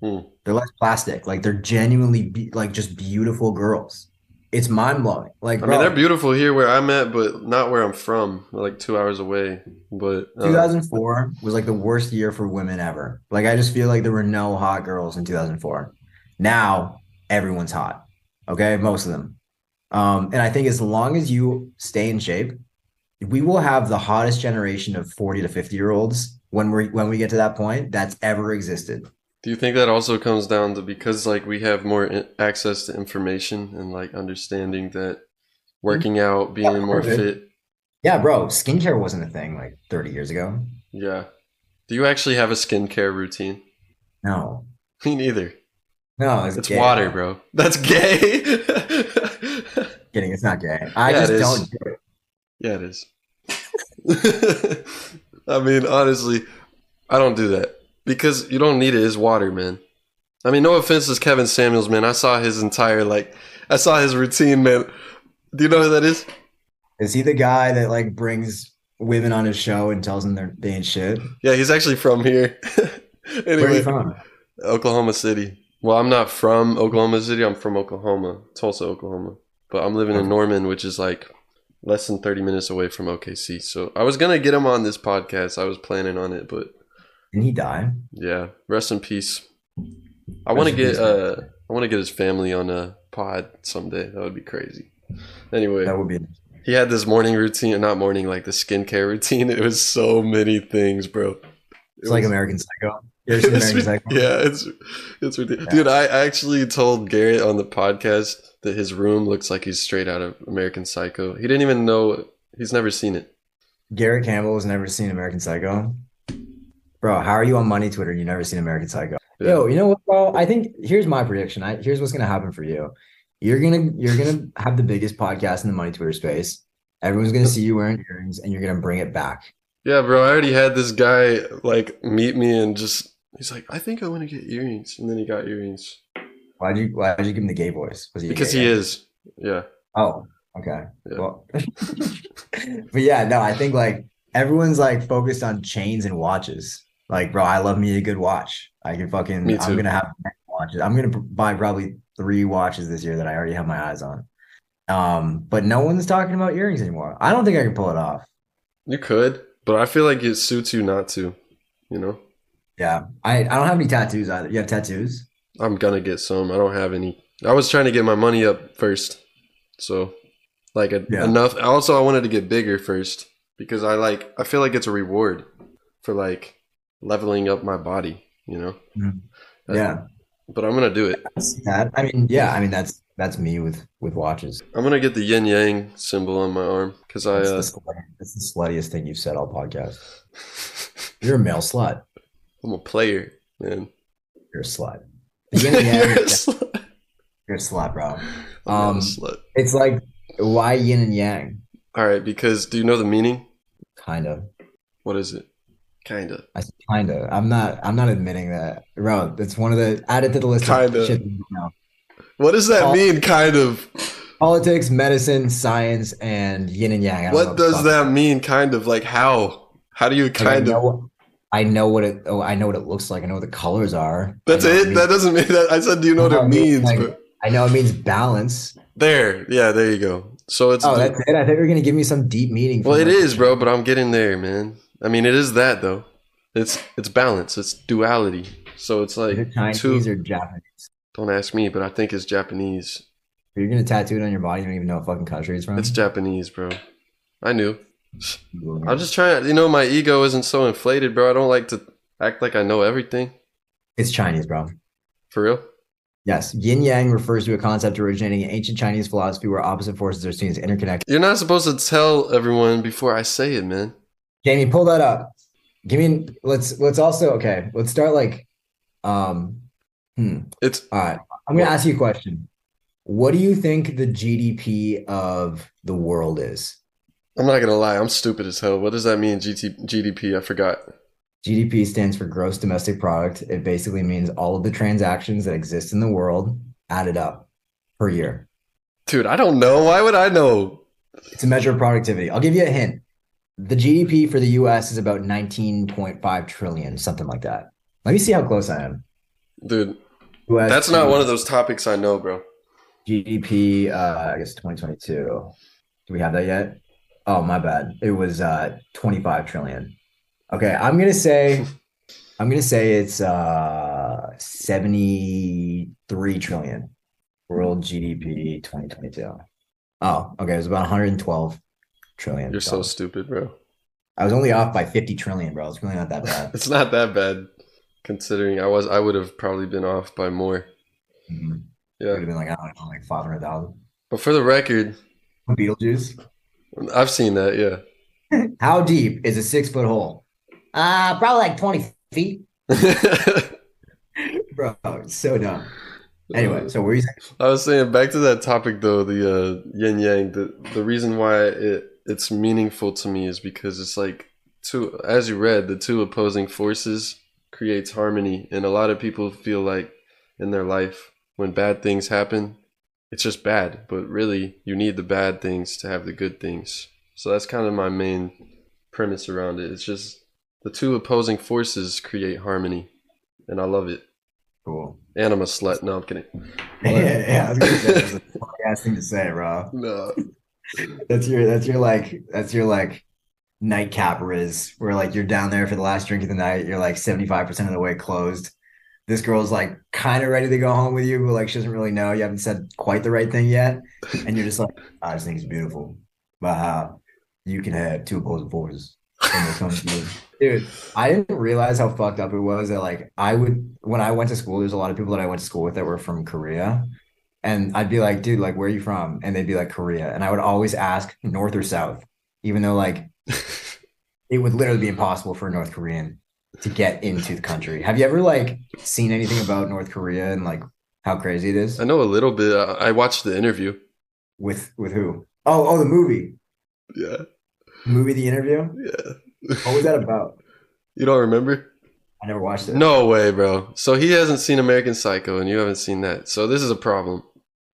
Hmm.
They're less plastic. Like they're genuinely be, like just beautiful girls. It's mind blowing. Like
I
bro,
mean, they're beautiful here where I'm at, but not where I'm from. Like two hours away. But uh,
2004 was like the worst year for women ever. Like I just feel like there were no hot girls in 2004. Now everyone's hot. Okay, most of them. Um, and I think as long as you stay in shape, we will have the hottest generation of 40 to 50 year olds when we when we get to that point that's ever existed.
Do you think that also comes down to because like we have more access to information and like understanding that working mm-hmm. out, being more
part
fit?
Yeah, bro, skincare wasn't a thing like 30 years ago.
Yeah. Do you actually have a skincare routine?
No. *laughs*
Me neither.
No,
It's
gay.
water, bro. *laughs* That's gay. *laughs*
Kidding, it's not gay. I
Yeah,
just don't do it.
Yeah, it is. I mean, honestly, I don't do that because you don't need it. It's water, man. I mean, no offense to Kevin Samuels, man. I saw his entire like, I saw his routine, man. Do you know who that is?
Is he the guy that like brings women on his show and tells them they're they ain't shit?
Yeah, he's actually from here. *laughs*
Where are you from?
Oklahoma City. Well, I'm not from Oklahoma City. I'm from Oklahoma, Tulsa, Oklahoma. But I'm living in Norman, which is like less than 30 minutes away from OKC. So I was gonna get him on this podcast. I was planning on it, but
Didn't he die?
Yeah, rest in peace. I want to get uh, I want to get his family on a pod someday. That would be crazy. Anyway,
That would be
he had this morning routine, not morning, like the skincare routine. *laughs* It was so many things, bro. It
it's like American Psycho. *laughs* American Psycho?
yeah, it's it's ridiculous.
Yeah.
Dude, I actually told Garrett on the podcast that his room looks like he's straight out of American Psycho. He didn't even know. He's never seen it.
Garrett Campbell has never seen American Psycho. Bro, how are you on money Twitter and you've never seen American Psycho?
Yeah.
Yo, you know what, bro? I think here's my prediction. I here's what's gonna happen for you. You're gonna you're gonna have the biggest podcast in the money Twitter space. Everyone's gonna see you wearing earrings and you're gonna bring it back.
Yeah, bro. I already had this guy like meet me and just he's like, I think I want to get earrings, and then he got earrings
Why'd you why'd you give him the gay voice? Was he
because he
guy?
is. Yeah.
Oh, okay.
Yeah.
Well, *laughs* but yeah, no, I think like everyone's like focused on chains and watches. Like, bro, I love me a good watch. I can fucking,
Me too.
I'm gonna have watches. I'm gonna buy probably three watches this year that I already have my eyes on. Um, but no one's talking about earrings anymore. I don't think I can pull it off.
You could, but I feel like it suits you not to. You know,
Yeah, I, I don't have any tattoos either. You have tattoos?
I'm gonna get some. I don't have any. I was trying to get my money up first, so like a,
Yeah.
enough. Also, I wanted to get bigger first because I like. I feel like it's a reward for like leveling up my body, you know.
Mhm. Yeah.
But I'm gonna do it.
I that. I mean, yeah, I mean that's that's me with with watches.
I'm gonna get the yin yang symbol on my arm because I. Uh,
the, slutty- the sluttiest thing you've said all podcast. You're a male slut.
I'm a player, man.
You're a slut. The yin and yang,
Slut. *laughs*
you're a slut, bro.
A
Um,
slut.
It's like why yin and yang?
All right, because do you know the meaning?
Kind of.
What is it? Kinda.
I kind of. I'm not. I'm not admitting that, bro. That's one of the added to the list. Shit know.
What does that
Pol-
mean? Kind of.
Politics, medicine, science, and yin and yang. I don't
What does that mean? Kind of. Like how? How do you
Like, I
kind of?
know, I know what it. Oh, I know what it looks like. I know what the colors are.
That's it.
It
That doesn't mean that. I said, do you know what it means?
like- I know it means balance.
there, yeah, there you go. So it's
Oh, that's it. I think you're gonna give me some deep meaning.
well, it is, bro. But I'm getting there, man. I mean, it is that though. It's it's balance. It's duality. So it's like
it Chinese
two.
or Japanese?
Don't ask me, but I think it's Japanese.
Are You're gonna tattoo it on your body. You don't even know what fucking country it's from.
It's Japanese, bro. I knew. I'm just trying. You know, my ego isn't so inflated, bro. I don't like to act like I know everything.
It's Chinese, bro.
For real.
Yes, yin yang refers to a concept originating in ancient Chinese philosophy where opposite forces are seen as interconnected.
You're not supposed to tell everyone before I say it, man.
Jamie, pull that up. Give me. Let's let's also okay. Let's start like, um, hmm.
It's
All right. I'm gonna ask you a question. What do you think the GDP of the world is?
I'm not gonna lie. I'm stupid as hell. What does that mean? GT, GDP? I forgot.
GDP stands for gross domestic product. It basically means all of the transactions that exist in the world added up per year.
Dude, I don't know. Why would I know?
It's a measure of productivity. I'll give you a hint. The GDP for the US is about 19.5 trillion, something like that. Let me see how close I am.
Dude,
US
that's not one of those topics I know, bro.
GDP, uh, I guess 2022. Do we have that yet? Oh, my bad. It was uh 25 trillion. Okay, I'm gonna say *laughs* I'm gonna say it's uh 73 trillion. World GDP 2022. Oh, okay, it was about 112 trillion.
You're so stupid, bro.
I was only off by 50 trillion, bro. It's really not that bad. *laughs*
It's not that bad, considering I was. I would have probably been off by more.
Mhm. It
Yeah.
would have been like, I don't know, like 500,000.
But for the record,
Beetlejuice.
I've seen that. Yeah. *laughs*
How deep is a six foot hole? Uh, probably like 20 feet. *laughs* Bro, so dumb. Anyway, so where you saying?
I was saying back to that topic though, the uh, yin yang. The the reason why it it's meaningful to me is because it's like two, as you read, the two opposing forces creates harmony, and a lot of people feel like in their life when bad things happen, it's just bad, but really you need the bad things to have the good things. So that's kind of my main premise around it. It's just the two opposing forces create harmony, and I love it.
Cool.
And I'm a slut. No, I'm kidding. *laughs*
Yeah, yeah, I was gonna say that's a ass thing to say, bro. *laughs*
No.
That's your that's your like that's your like nightcap riz where like you're down there for the last drink of the night, you're like 75% of the way closed. This girl's like kind of ready to go home with you, but like she doesn't really know. You haven't said quite the right thing yet. And you're just like, I just think it's beautiful. But how you can have two opposing forces. when they come to you. Dude, I didn't realize how fucked up it was that like I would when I went to school, there's a lot of people that I went to school with that were from Korea. And I'd be like, dude, like where are you from? And they'd be like Korea. And I would always ask north or south, even though like *laughs* it would literally be impossible for a North Korean to get into the country. Have you ever like seen anything about North Korea and like how crazy it is?
I know a little bit. I watched the interview.
With with who? Oh, oh, the movie.
Yeah,
Movie The Interview?
yeah.
What was that about? *laughs*
You don't remember?
I never watched it.
No way, bro. So he hasn't seen American Psycho, and you haven't seen that. So this is a problem.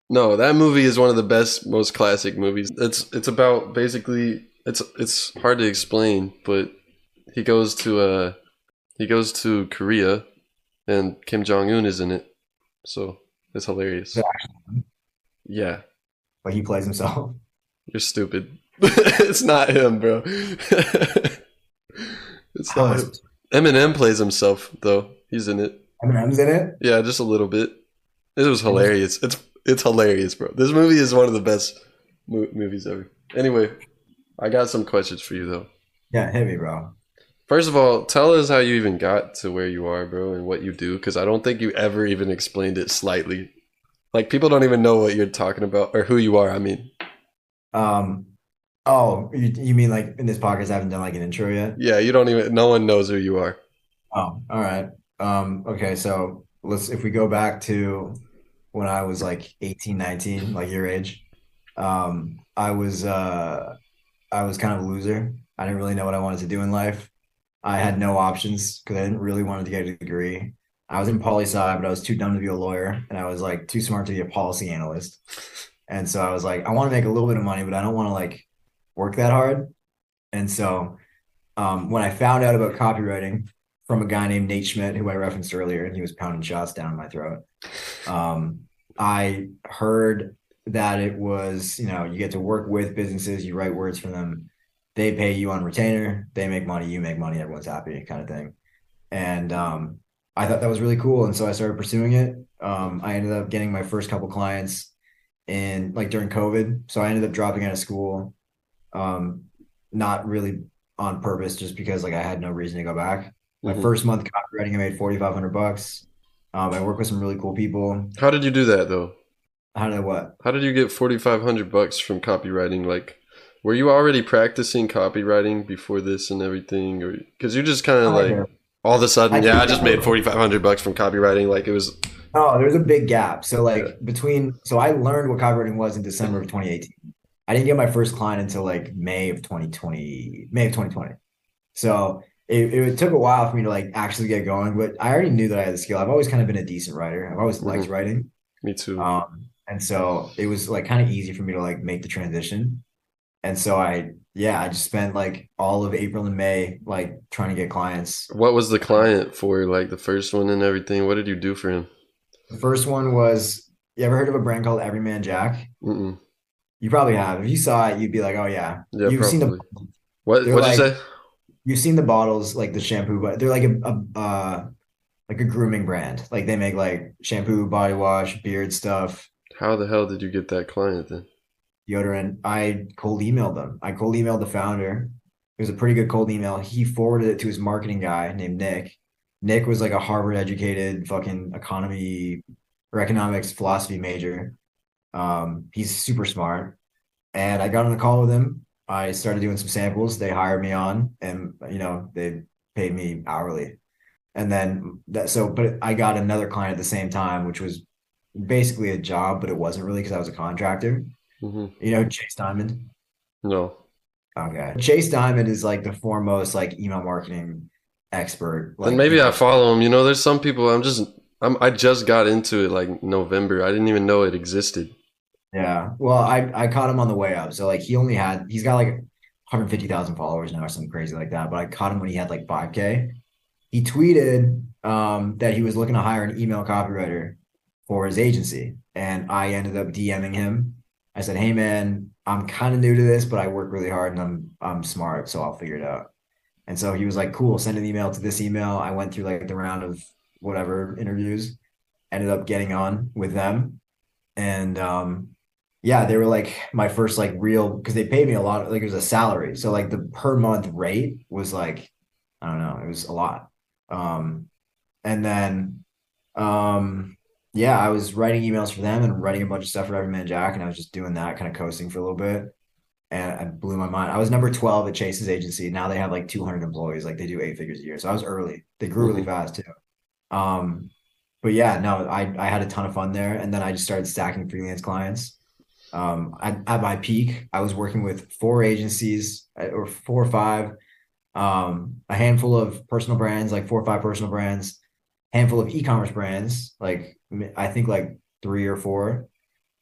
No, that movie is one of the best, most classic movies. It's it's about basically it's it's hard to explain, but he goes to uh he goes to Korea, and Kim Jong Un is in it. So it's hilarious.
Yeah. But he plays himself.
you're stupid. *laughs* it's not him, bro. *laughs* it's
How
not him. Eminem plays himself though. He's in it.
Eminem's in it?
Yeah, just a little bit. It was hilarious. It's it's hilarious, bro. This movie is one of the best mo- movies ever. Anyway, I got some questions for you though.
Yeah, hit me, bro.
First of all, tell us how you even got to where you are, bro, and what you do, because I don't think you ever even explained it slightly. Like people don't even know what you're talking about or who you are. I mean,
Um, oh, you, you mean like in this podcast, I haven't done like an intro yet?
yeah, you don't even. No one knows who you are.
Oh, all right. Um, okay, so let's if we go back to when I was like 18, 19, like your age, um, I was uh I was kind of a loser. I didn't really know what I wanted to do in life. I had no options because I didn't really want to get a degree. I was in poli sci, but I was too dumb to be a lawyer, and I was like too smart to be a policy analyst. And so I was like, I want to make a little bit of money, but I don't want to like work that hard. And so um, when I found out about copywriting from a guy named Nate Schmidt, who I referenced earlier, and he was pounding shots down my throat, um, I heard that it was, you know, you get to work with businesses, you write words for them, they pay you on retainer, they make money, you make money, everyone's happy, kind of thing. And um, I thought that was really cool, and so I started pursuing it. Um, I ended up getting my first couple clients in like during COVID, so I ended up dropping out of school, um, not really on purpose, just because like I had no reason to go back. My
Mhm.
first month copywriting, I made forty five hundred bucks. Um, I work with some really cool people.
How did you do that though?
How did I what?
How did you get forty five hundred bucks from copywriting? Like, were you already practicing copywriting before this and everything, or because you just kind of like
Oh,
all of a sudden,
I
yeah, I just made forty five hundred bucks from copywriting. Like it was,
Oh, there's a big gap. So like
Yeah.
between so I learned what copywriting was in December of 2018. I didn't get my first client until like May of 2020, May of 2020. So it, it took a while for me to like actually get going, but I already knew that I had the skill. I've always kind of been a decent writer. I've always liked
Mhm.
writing.
me too.
Um, and so it was like kind of easy for me to like make the transition. And so I, yeah, I just spent like all of April and May like trying to get clients.
what was the client for? Like the first one and everything. What did you do for him?
The first one was, you ever heard of a brand called Every Man Jack?
Mm-mm.
You probably have. If you saw it, you'd be like, "Oh yeah."
Yeah,
You've seen the
probably. What?
They're
What'd you say?
You've seen the bottles, like the shampoo, but they're like a, a uh like a grooming brand. Like they make like shampoo, body wash, beard stuff,
How the hell did you get that client then?
deodorant. I cold emailed them. I cold emailed the founder. It was a pretty good cold email. He forwarded it to his marketing guy named Nick. Nick was like a Harvard educated fucking economy or economics philosophy major. Um, he's super smart. And I got on the call with him. I started doing some samples. They hired me on and you know, they paid me hourly. And then that so but I got another client at the same time, which was basically a job, but it wasn't really because I was a contractor.
hmm
You know, Chase Dimond.
No.
Okay. Chase Dimond is like the foremost like email marketing expert. Like
maybe I follow him. You know, there's some people I'm just I'm I just got into it like November. I didn't even know it existed.
Yeah. Well, I I caught him on the way up. So like he only had he's got like 150,000 followers now or something crazy like that. But I caught him when he had like 5K. He tweeted um that he was looking to hire an email copywriter for his agency. And I ended up DMing him. I said, Hey man, I'm kind of new to this, but I work really hard and I'm I'm smart, so I'll figure it out. And so he was like, Cool, send an email to this email. I went through like the round of whatever interviews, ended up getting on with them. And um yeah, they were like my first like real because they paid me a lot, like it was a salary. So like the per month rate was like, I don't know, it was a lot. Um, and then um yeah, I was writing emails for them and writing a bunch of stuff for Every Man Jack, and I was just doing that, kind of coasting for a little bit. And I blew my mind. I was number 12 at Chase's agency. Now they have like 200 employees, like they do eight figures a year. So I was early. They grew really fast too. Um, but yeah, no, I I had a ton of fun there, and then I just started stacking freelance clients. Um, at, at my peak, I was working with four agencies uh, or four or five, um, a handful of personal brands, like four or five personal brands, handful of e-commerce brands, like I think like three or four,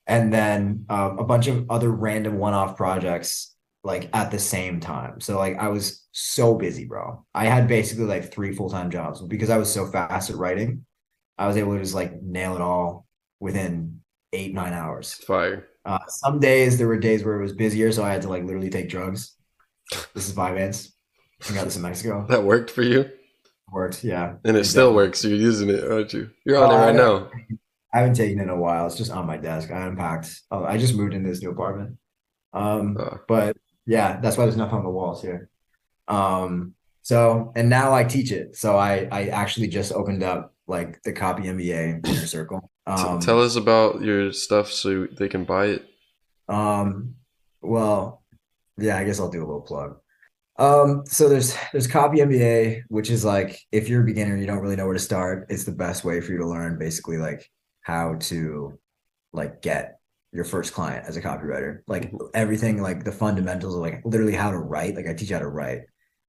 and then uh, a bunch of other random one-off projects like at the same time. So like I was so busy, bro. I had basically like three full-time jobs because I was so fast at writing. I was able to just like nail it all within eight, nine hours.
Fire.
Uh, some days there were days where it was busier, so I had to like literally take drugs. This is Vyvanse. I got this in Mexico.
That worked for you,
Worked, yeah.
and it still works. You're using it, aren't you? You're on
Oh,
it right
know.
now.
I haven't taken it in a while. It's just on my desk. I unpacked. Oh, I just moved into this new apartment. Um,
Uh,
but yeah, that's why there's nothing on the walls here. Um, So and now I teach it. So I I actually just opened up like the copy MBA inner circle.
Um, Tell us about your stuff so they can buy it.
Um, well, yeah, I guess I'll do a little plug. Um, so there's there's copy MBA, which is like if you're a beginner, you don't really know where to start. It's the best way for you to learn basically like how to like get your first client as a copywriter. Like mm-hmm. everything, like the fundamentals of like literally how to write. Like I teach you how to write,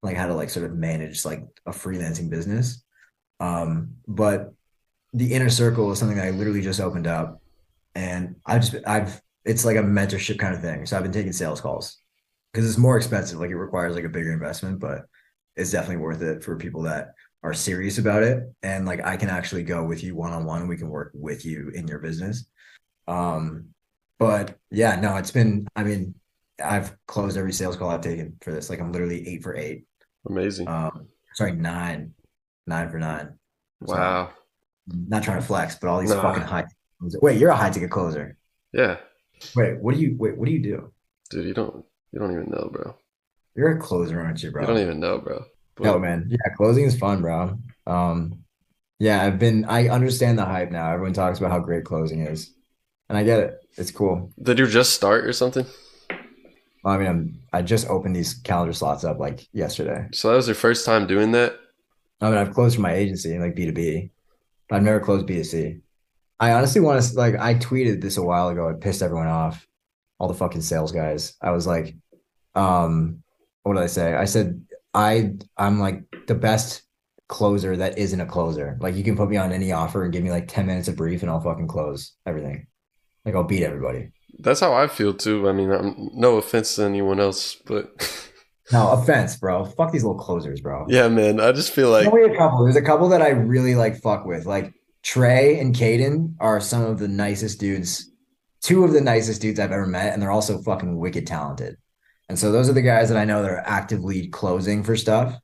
like how to like sort of manage like a freelancing business. Um, but the inner circle is something that I literally just opened up, and I've just I've it's like a mentorship kind of thing. So I've been taking sales calls because it's more expensive. Like it requires like a bigger investment, but it's definitely worth it for people that are serious about it. And like I can actually go with you one on one. We can work with you in your business. Um, but yeah, no, it's been. I mean, I've closed every sales call I've taken for this. Like I'm literally eight for eight.
Amazing.
Um, sorry, nine, nine for nine.
Wow.
So, not trying to flex, but all these fucking high. Wait, you're a high ticket closer.
Yeah.
Wait, what do you wait? What do you do?
Dude, you don't you don't even know, bro.
You're a closer, aren't you, bro?
You don't even know, bro.
But... No, man. Yeah, closing is fun, bro. Um, yeah, I've been. I understand the hype now. Everyone talks about how great closing is, and I get it. It's cool.
Did you just start or something?
Well, I mean, I'm, I just opened these calendar slots up like yesterday.
So that was your first time doing that.
I mean, I've closed for my agency, like B two B. I've never closed B two C. I honestly want to like. I tweeted this a while ago. It pissed everyone off, all the fucking sales guys. I was like, um what did I say? I said I I'm like the best closer that isn't a closer. Like you can put me on any offer and give me like 10 minutes of brief and I'll fucking close everything. Like I'll beat everybody.
That's how I feel too. I mean, I'm, no offense to anyone else, but *laughs*
no offense, bro. Fuck these little closers, bro.
Yeah, man. I just feel like
only a couple. There's a couple that I really like fuck with. Like Trey and Caden are some of the nicest dudes, two of the nicest dudes I've ever met, and they're also fucking wicked talented. And so those are the guys that I know that are actively closing for stuff.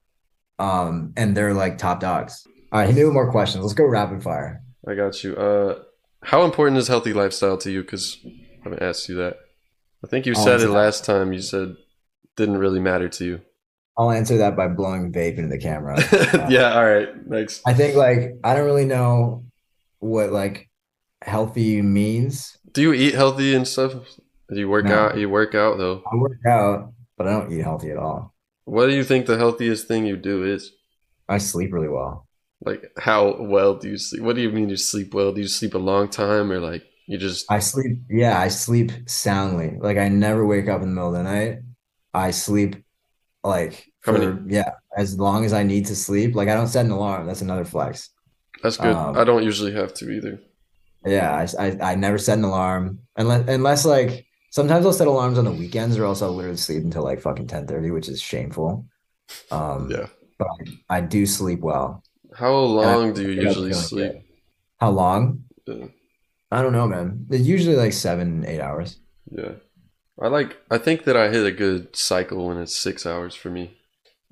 Um, and they're like top dogs. All right, me more questions. Let's go rapid fire.
I got you. Uh, how important is healthy lifestyle to you? Because I haven't asked you that. I think you said it last time. You said didn't really matter to you.
I'll answer that by blowing vape into the camera. *laughs*
Uh, yeah, all right. Thanks.
I think like I don't really know what like healthy means.
Do you eat healthy and stuff? You work no. out. You work out though.
I work out, but I don't eat healthy at all.
What do you think the healthiest thing you do is?
I sleep really well.
Like how well do you sleep? What do you mean you sleep well? Do you sleep a long time or like you just?
I sleep. Yeah, I sleep soundly. Like I never wake up in the middle of the night. I sleep like for, many? yeah as long as I need to sleep. Like I don't set an alarm. That's another flex.
That's good. Um, I don't usually have to either.
Yeah, I, I, I never set an alarm unless unless like Sometimes I'll set alarms on the weekends, or else I'll literally sleep until like fucking ten thirty, which is shameful. Um, yeah, but I, I do sleep well.
How long do you usually sleep?
How long? Yeah. I don't know, man. It's usually like seven, eight hours.
Yeah, I like. I think that I hit a good cycle when it's six hours for me.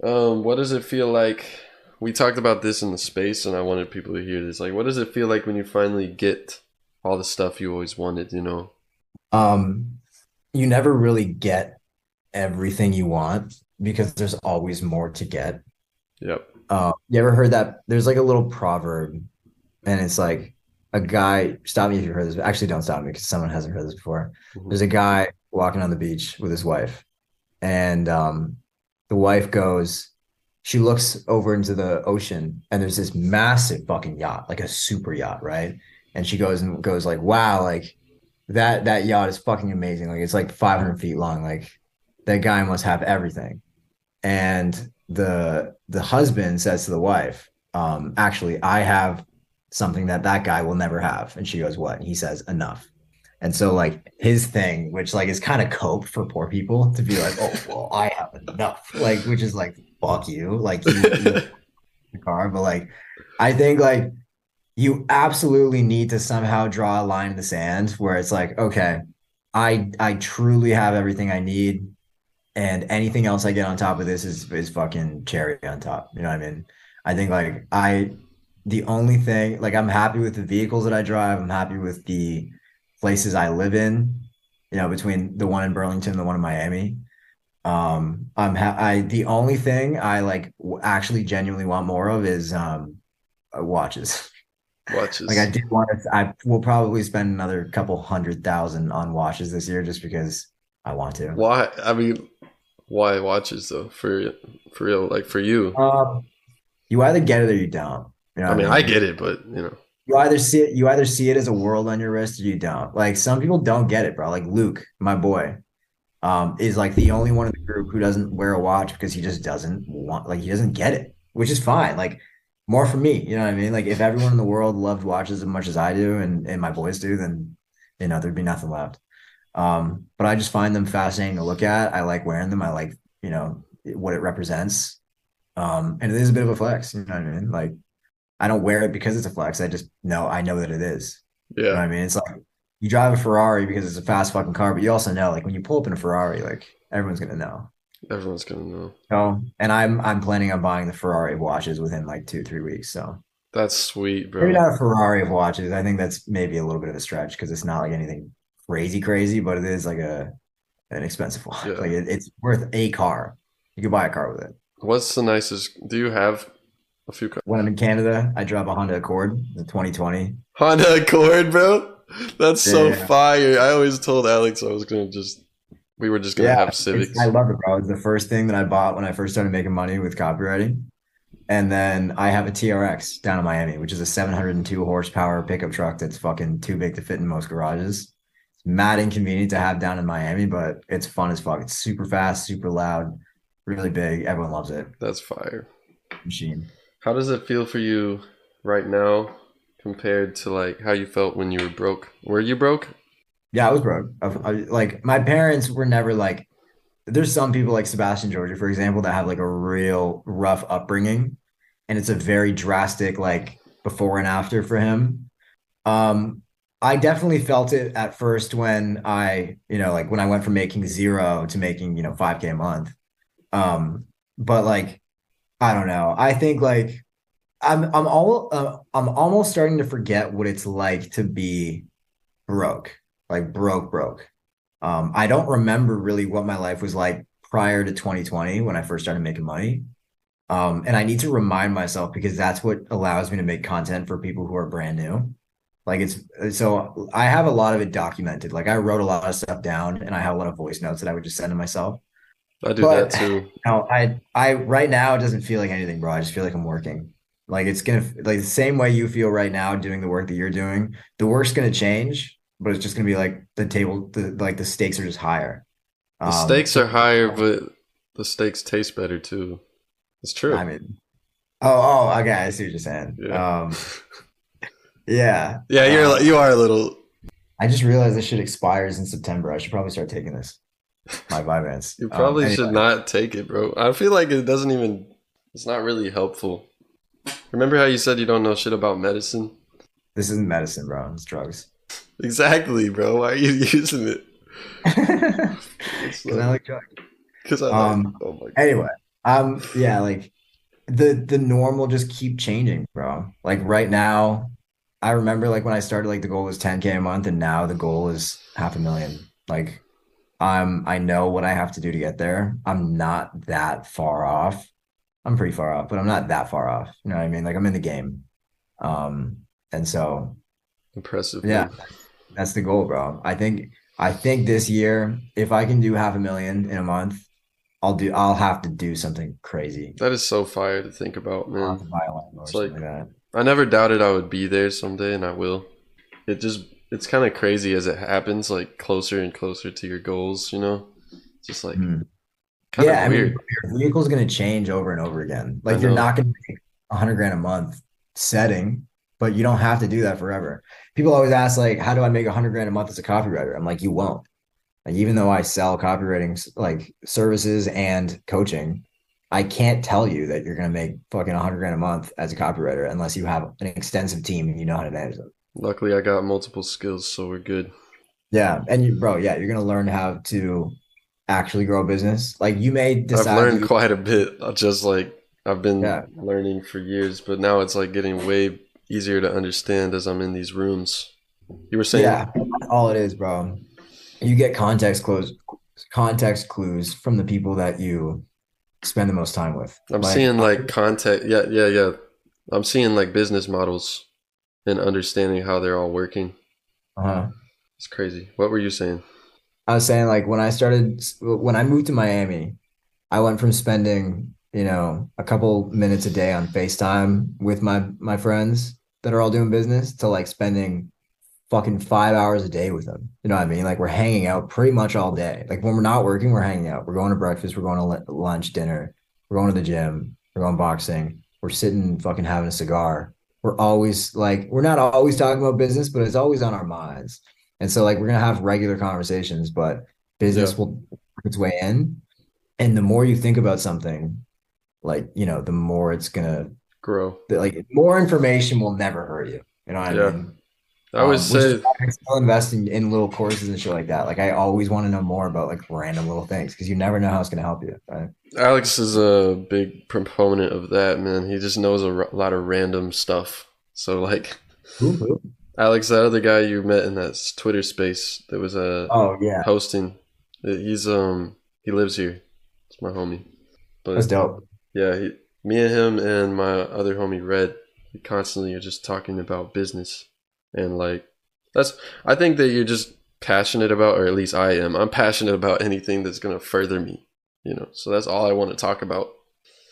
Um, what does it feel like? We talked about this in the space, and I wanted people to hear this. Like, what does it feel like when you finally get all the stuff you always wanted? You know.
Um, you never really get everything you want because there's always more to get.
Yep.
Uh, you ever heard that? There's like a little proverb, and it's like a guy. Stop me if you've heard this. Actually, don't stop me because someone hasn't heard this before. Mm-hmm. There's a guy walking on the beach with his wife, and um, the wife goes. She looks over into the ocean, and there's this massive fucking yacht, like a super yacht, right? And she goes and goes like, "Wow, like that that yacht is fucking amazing. Like it's like 500 feet long. Like that guy must have everything. And the the husband says to the wife, um, actually, I have something that that guy will never have. And she goes, what? And he says, enough. And so like his thing, which like is kind of cope for poor people to be like, oh well, I have enough. Like, which is like, fuck you. Like you, you *laughs* the car. But like I think like you absolutely need to somehow draw a line in the sand where it's like, okay, I I truly have everything I need, and anything else I get on top of this is is fucking cherry on top. You know what I mean? I think like I the only thing like I'm happy with the vehicles that I drive. I'm happy with the places I live in. You know, between the one in Burlington and the one in Miami. Um, I'm ha- I the only thing I like w- actually genuinely want more of is um uh, watches.
Watches.
Like I do want to. I will probably spend another couple hundred thousand on watches this year just because I want to.
Why? I mean, why watches though? For for real, like for you.
Um, you either get it or you don't. You know
I
what
mean, I get it, but you know,
you either see it you either see it as a world on your wrist or you don't. Like some people don't get it bro. Like luke my boy um is like the only one in the group who doesn't wear a watch because he just doesn't want like he doesn't get it which is fine. Like more for me you know what i mean? Like if everyone in the world loved watches as much as i do and and my boys do then you know there'd be nothing left. Um but i just find them fascinating to look at. I like wearing them. I like you know what it represents. Um and it is a bit of a flex you know what i mean? Like I don't wear it because it's a flex. I just know I know that it is. You know
yeah,
I mean? It's like you drive a Ferrari because it's a fast fucking car, but you also know like when you pull up in a Ferrari, like everyone's gonna know.
everyone's gonna know.
So and I'm I'm planning on buying the Ferrari of watches within like two, three weeks. So
That's sweet,
maybe not a Ferrari of watches. I think that's maybe a little bit of a stretch because it's not like anything crazy, crazy, but it is like a an expensive watch.
Yeah.
Like it, it's worth a car. You could buy a car with it.
What's the nicest? Do you have a few ca-
When I'm in Canada, I drive a Honda Accord, the 2020.
Honda Accord, bro? That's so fire. I always told Alex I was gonna just we were just gonna have
it's-
Civics.
I love it, bro. It's the first thing that I bought when I first started making money with copywriting. And then I have a TRX down in Miami, which is a 702 horsepower pickup truck that's fucking too big to fit in most garages. It's mad inconvenient to have down in Miami, but it's fun as fuck. It's super fast, super loud, really big. Everyone loves it.
That's fire.
Machine.
How does it feel for you right now compared to like how you felt when you were broke? Were you broke?
Yeah, I was broke. I, I, like my parents were never like. There's some people like Sebastian Georgia, for example, that have like a real rough upbringing, and it's a very drastic like before and after for him. Um, I definitely felt it at first when I, you know, like when I went from making zero to making, you know, 5K a month. Um, but like, I don't know. I think like I'm I'm all uh, I'm almost starting to forget what it's like to be broke like broke broke. Um i don't remember really what my life was like prior to 2020 when i first started making money. Um and i need to remind myself because that's what allows me to make content for people who are brand new. Like it's so i have a lot of it documented. Like i wrote a lot of stuff down and i have a lot of voice notes that i would just send to myself
I do
But-
that too. *laughs*
no i i right now it doesn't feel like anything bro i just feel like i'm working like it's gonna like the same way you feel right now doing the work that you're doing the work's gonna change but it's just gonna be like the table the like the stakes are just higher
The
Um,
stakes are higher, but the stakes taste better too. It's true.
i mean oh oh okay i see what you're saying
Yeah.
um *laughs* yeah
yeah, you're
uh,
you are a little.
i just realized this shit expires in september i should probably start taking this my Vyvanse.
You
Um,
probably
anyway.
should not take it, bro. I feel like it doesn't even. It's not really helpful. Remember how you said you don't know shit about medicine?
this isn't medicine bro it's drugs
Exactly, bro. Why are you *laughs* using it? *laughs*
because i like drugs
Because I
Um,
like. Oh my god.
Anyway, um, yeah, like the the norm will just keep changing, bro. Like right now, I remember like when I started, like the goal was 10k a month, and now the goal is half a million. Like, I'm I know what I have to do to get there. I'm not that far off. I'm pretty far off, but I'm not that far off. You know what I mean? Like I'm in the game. Um, and so
Impressive.
yeah,
man.
that's the goal, bro. I think I think this year, if I can do half a million in a month, I'll do. I'll have to do something crazy.
That is so fire to think about,
I'll have to
man.
buy a lawnmower or
It's like-
like.
I never doubted I would be there someday, and I will. It just. It's kind of crazy as it happens, like closer and closer to your goals, you know? It's just like
Hmm.
kind of
Yeah, I
weird.
mean, your vehicle's going to change over and over again. Like you're not going to make a hundred grand a month setting, but you don't have to do that forever. People always ask, like, how do I make a hundred grand a month as a copywriter? I'm like, you won't. Like, even though I sell copywriting like services and coaching, I can't tell you that you're going to make fucking a hundred grand a month as a copywriter unless you have an extensive team and you know how to manage them.
Luckily, I got multiple skills, so we're good.
Yeah, and you, bro, yeah, you're gonna learn how to actually grow a business. Like you may decide.
I've learned
you-
quite a bit. Uh, just like I've been
Yeah.
learning for years, but now it's like getting way easier to understand as I'm in these rooms. You were saying,
yeah, all it is, bro. You get context clues, context clues from the people that you spend the most time with.
I'm
Like,
seeing like context. Yeah, yeah, yeah. I'm seeing like business models and understanding how they're all working.
uh-huh.
It's crazy. What were you saying?
I was saying like when I started when I moved to Miami, I went from spending, you know, a couple minutes a day on FaceTime with my my friends that are all doing business to like spending fucking five hours a day with them. You know what I mean? Like we're hanging out pretty much all day. Like when we're not working, we're hanging out. We're going to breakfast, we're going to lu- lunch, dinner, we're going to the gym, we're going boxing, we're sitting fucking having a cigar. We're always like we're not always talking about business, but it's always on our minds. And so like we're gonna have regular conversations, but business
Yeah.
will work its way in. And the more you think about something, like you know, the more it's gonna
Grow.
like more information will never hurt you. You know what
Yeah.
I mean?
I always
Um,
say
I still invest in, in little courses and shit like that. Like I always want to know more about like random little things because you never know how it's gonna help you. Right?
Alex is a big proponent of that, man. He just knows a r- lot of random stuff. So like Alex, that other guy you met in that Twitter space that was uh,
Oh yeah,
hosting, uh, he's um he lives here. It's my homie. But
that's dope.
yeah, he, me and him and my other homie Red, we constantly are just talking about business and like that's. I think that you're just passionate about, or at least I am. I'm passionate about anything that's gonna further me. You know, so that's all I want to talk about.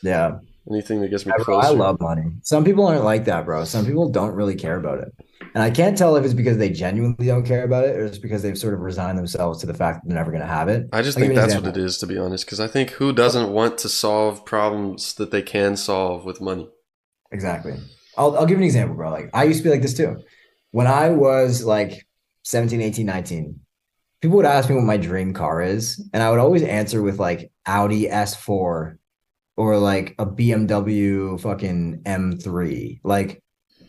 Yeah,
Anything that gets me
bro, I love money. Some people aren't like that, bro. Some people don't really care about it. And I can't tell if it's because they genuinely don't care about it or it's because they've sort of resigned themselves to the fact that they're never going to have it.
I just
I'll
think that's what it is to be honest. Because I think who doesn't want to solve problems that they can solve with money?
Exactly. I'll, I'll give an example, bro. Like I used to be like this too. When I was like 17, 18, 19, people would ask me what my dream car is. And I would always answer with like Audi S4 or like a BMW fucking M3. Like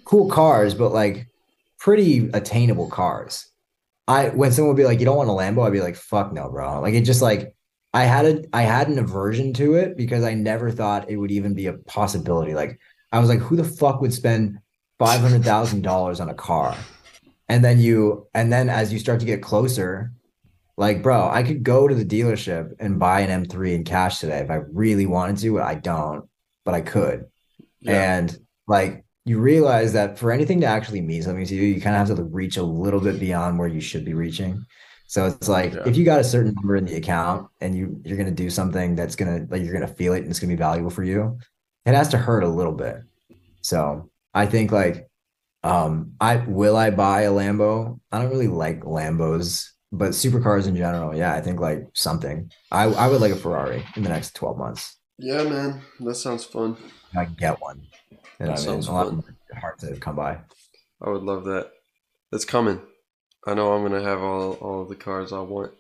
cool cars, but like pretty attainable cars. I when someone would be like, "You don't want a Lambo," I'd be like, "Fuck no, bro." Like it just like I had a I had an aversion to it because I never thought it would even be a possibility. Like I was like, "Who the fuck would spend five hundred thousand dollars on a car?" And then you and then as you start to get closer, like, bro, I could go to the dealership and buy an M3 in cash today if I really wanted to. I don't, but I could.
Yeah.
And like you realize that for anything to actually mean something to you, you kind of have to reach a little bit beyond where you should be reaching. So it's like
Yeah.
if you got a certain number in the account and you you're gonna do something that's gonna like you're gonna feel it and it's gonna be valuable for you, it has to hurt a little bit. So I think like um I will I buy a Lambo? I don't really like Lambos, but supercars in general, yeah, I think like something. I I would like a Ferrari in the next 12 months.
yeah, man, that sounds fun.
I can get one. You know
That
what I mean?
sounds
A lot
fun.
hard to come by.
I would love that. It's coming. I know I'm gonna have all all of the cars I want.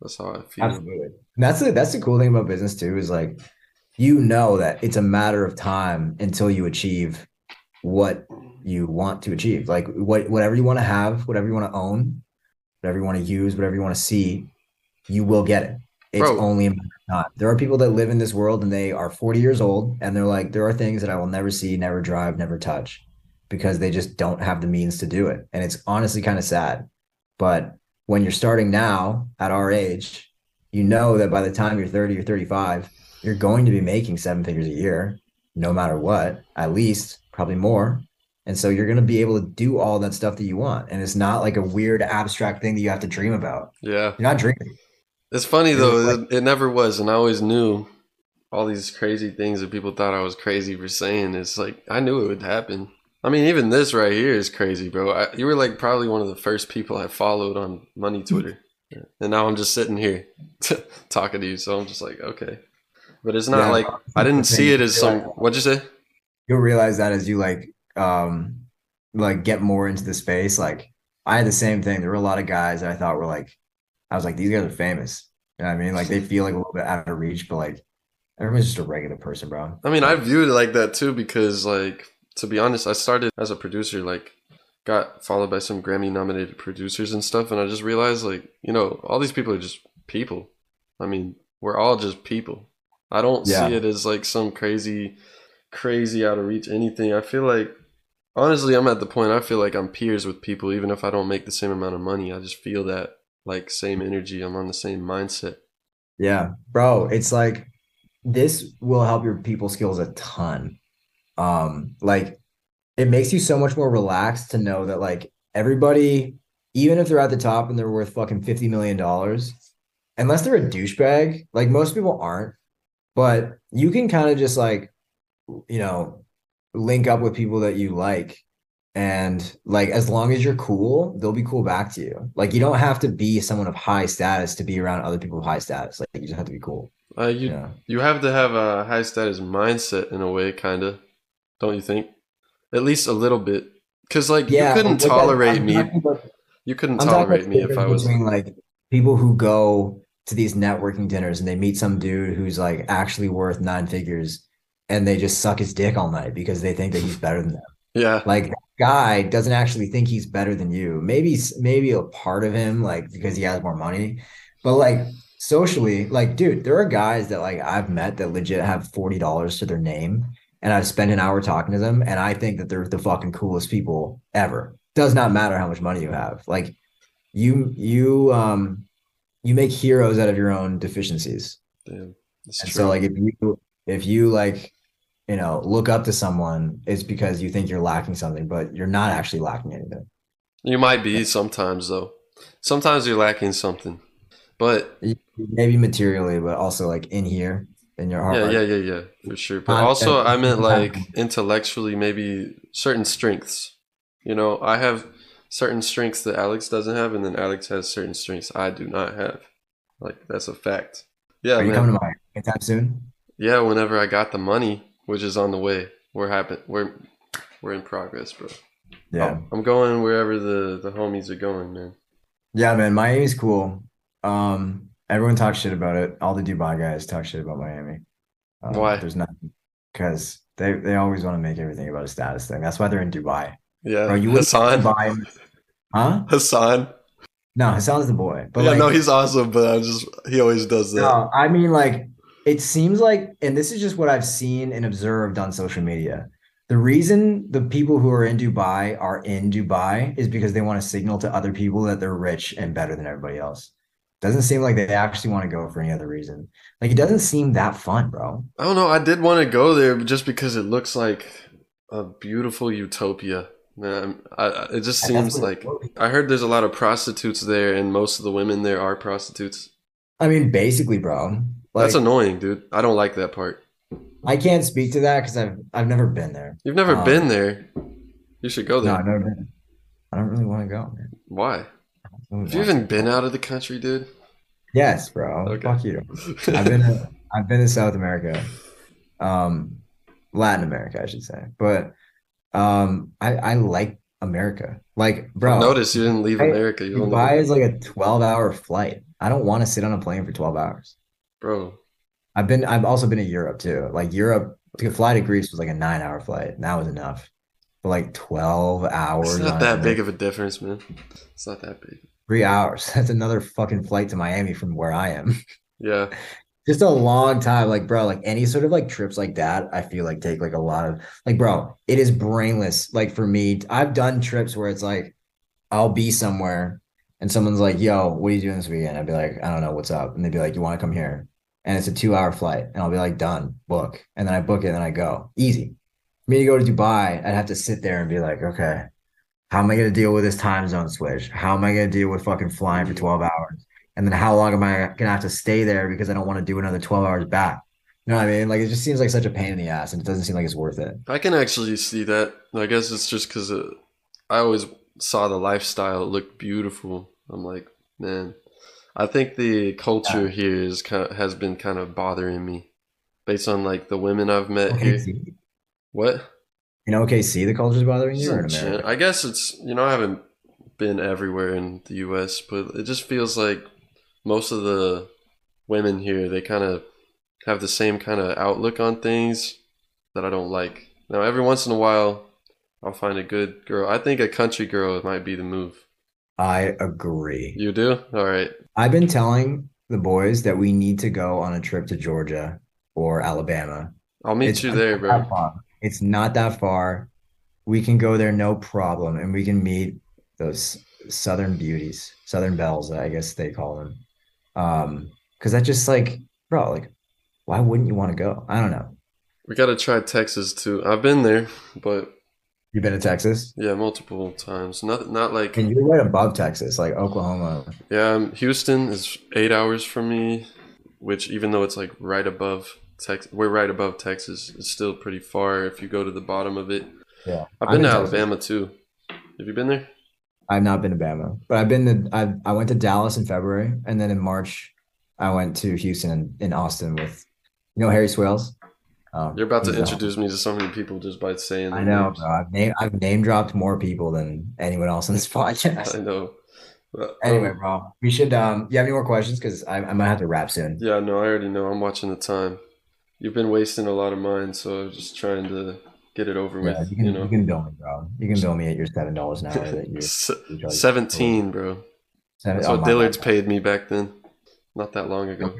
That's how I feel.
Absolutely. And that's the that's the cool thing about business too, is like you know that it's a matter of time until you achieve what you want to achieve. Like what whatever you want to have, whatever you want to own, whatever you want to use, whatever you want to see, you will get it. It's
Bro.
only a matter of time. There are people that live in this world and they are 40 years old and they're like, there are things that I will never see, never drive, never touch because they just don't have the means to do it. And it's honestly kind of sad. But when you're starting now at our age, you know that by the time you're 30 or 35, you're going to be making seven figures a year, no matter what, at least, probably more. And so you're going to be able to do all that stuff that you want. And it's not like a weird abstract thing that you have to dream about.
Yeah,
You're not dreaming.
it's funny
It
though.
was
It, it never was, and I always knew all these crazy things that people thought I was crazy for saying. It's like I knew it would happen. I mean, even this right here is crazy, bro. I, you were like probably one of the first people I followed on Money mm-hmm. Twitter, and now I'm just sitting here *laughs* talking to you. So I'm just like, okay, but it's not
Yeah,
like. I didn't see it as some. What'd you say?
You'll realize that as you like, um, like get more into the space. Like I had the same thing. There were a lot of guys that I thought were like, I was like, these guys are famous. You know what I mean? Like they feel like a little bit out of reach, but like everyone's just a regular person, bro.
I mean, I viewed it like that too because, like, to be honest, I started as a producer, like, got followed by some Grammy nominated producers and stuff, and I just realized, like, you know, all these people are just people. I mean, we're all just people. I don't
Yeah.
see it as like some crazy, crazy out of reach anything. I feel like, honestly, I'm at the point I feel like I'm peers with people, even if I don't make the same amount of money. I just feel that like same energy. I'm on the same mindset.
Yeah, bro, it's like this will help your people skills a ton. Um, like it makes you so much more relaxed to know that like everybody, even if they're at the top and they're worth fucking $50 million, unless they're a douchebag, like most people aren't, but you can kind of just like, you know, link up with people that you like. And like as long as you're cool, they'll be cool back to you. Like you don't have to be someone of high status to be around other people of high status. Like you just have to be cool.
Uh, you
Yeah.
you have to have a high status mindset in a way, kind of, don't you think? At least a little bit, because like
Yeah,
you couldn't
but what that-
tolerate
I'm
me.
talking about-
You couldn't
I'm
tolerate me if I was.
between like people who go to these networking dinners and they meet some dude who's like actually worth nine figures and they just suck his dick all night because they think that he's better than them. *laughs*
Yeah,
Like that guy doesn't actually think he's better than you. Maybe maybe a part of him like because he has more money, but like socially, like dude, there are guys that like I've met that legit have $40 to their name and I've spent an hour talking to them and I think that they're the fucking coolest people ever. Does not matter how much money you have. Like you you um you make heroes out of your own deficiencies.
damn,
And
true.
so like if you if you like you know look up to someone, it's because you think you're lacking something, but you're not actually lacking anything.
you might be sometimes though. Sometimes you're lacking something, but
Maybe materially, but also like in here in your heart.
yeah, yeah, yeah, yeah, for sure. But also, I meant like intellectually, maybe certain strengths. You know, I have certain strengths that Alex doesn't have, and then Alex has certain strengths I do not have. Like that's a fact. Yeah,
Are you
man.
coming to my anytime soon?
Yeah, whenever I got the money, which is on the way. We're happen we're we're in progress, bro.
Yeah.
I'm- I'm going wherever the the homies are going, man.
Yeah, man, Miami's cool. Um, everyone talks shit about it. All the Dubai guys talk shit about Miami. Um,
Why?
There's nothing because they they always want to make everything about a status thing. That's why they're in Dubai.
Yeah,
Bro, you
Hassan.
Dubai, huh?
Hassan.
No, Hassan's the boy. But
yeah,
like,
no, he's awesome, but I just he always does that.
no, I mean, like, it seems like, and this is just what I've seen and observed on social media. The reason the people who are in Dubai are in Dubai is because they want to signal to other people that they're rich and better than everybody else. Doesn't seem like they actually want to go for any other reason. Like, it doesn't seem that fun, bro.
I don't know. I did want to go there just because it looks like a beautiful utopia. Man, I, it just seems like
it's supposed to be.
I heard there's a lot of prostitutes there, and most of the women there are prostitutes.
I mean, basically, bro.
That's annoying, dude. I don't like that part.
I can't speak to that because I've I've never been there.
You've never
Um,
been there. You should go there. No.
I've never been. I don't really want to go, man.
Why? Have you even been out of the country, dude?
Yes, bro.
Okay.
Fuck you. I've been to, *laughs* I've been to South America, um, Latin America, I should say. But um, I I like America. Like, bro,
Notice you didn't leave
I-
America. You
Dubai is like a 12 hour flight. I don't want to sit on a plane for 12 hours.
Bro.
I've been I've also been to Europe too. Like Europe to fly to Greece was like a nine hour flight. And that was enough. But like 12 hours
It's not that big of a difference, man. It's not that big.
three hours. *laughs* That's another fucking flight to Miami from where I am. *laughs*
Yeah,
just a long time. Like, bro, like any sort of like trips like that, I feel like take like a lot of like, bro, it is brainless. Like for me, I've done trips where it's like I'll be somewhere and someone's like, yo, what are you doing this weekend? I'd be like, I don't know, what's up? And they'd be like, You want to come here? And it's a two hour flight. And I'll be like, done, book. And then I book it and then I go. Easy. For me to go to Dubai, I'd have to sit there and be like, okay, how am I gonna deal with this time zone switch? How am I gonna deal with fucking flying for 12 hours? And then how long am I gonna have to stay there because I don't want to do another 12 hours back? You know what I mean? Like it just seems like such a pain in the ass and it doesn't seem like it's worth it.
I can actually see that. I guess it's just because uh, I always saw the lifestyle look beautiful. I'm like, man, I think the culture here is kind of, has been kind of bothering me, based on like the women I've met here.
OKC.
What?
You know, OKC, the culture's bothering you or in
Some shit.
America?
I guess it's you know I haven't been everywhere in the U.S., but it just feels like most of the women here they kind of have the same kind of outlook on things that I don't like. Now every once in a while I'll find a good girl. I think a country girl might be the move.
I agree.
You do? All right.
I've been telling the boys that we need to go on a trip to Georgia or Alabama.
I'll meet
It's
you there, bro.
far. It's not that far. We can go there no problem, and we can meet those southern beauties, southern belles, I guess they call them. Um, because that just like, bro, like, why wouldn't you want to go? I don't know.
We gotta try Texas too. I've been there, but
You've been to Texas,
yeah, multiple times. Not not like
and you're right above Texas, like Oklahoma.
yeah. um, Houston is eight hours from me, which even though it's like right above Texas, we're right above Texas. It's still pretty far if you go to the bottom of it.
Yeah,
I've
I'm
been
in
to
Texas.
Alabama too. Have you been there?
I've not been to Bama, but I've been to I I went to Dallas in February, and then in March I went to Houston and in Austin with you know Harry Swales. Um,
You're about to
uh,
introduce me to so many people just by saying
I know, bro. I've name I've name dropped more people than anyone else on this *laughs* podcast.
I know. But,
Anyway,
um,
bro, we should. Um, you have any more questions? Because I, I might have to wrap soon.
yeah, no, I already know. I'm watching the time. You've been wasting a lot of mine, so I'm just trying to get it over
Yeah,
with.
you can
You
you can bill me, bro. You can bill me at your seven dollars an hour that *laughs* you.
S-
you charge.
seventeen, bro.
Seven,
That's
oh,
what Dillard's paid me back then, not that long ago.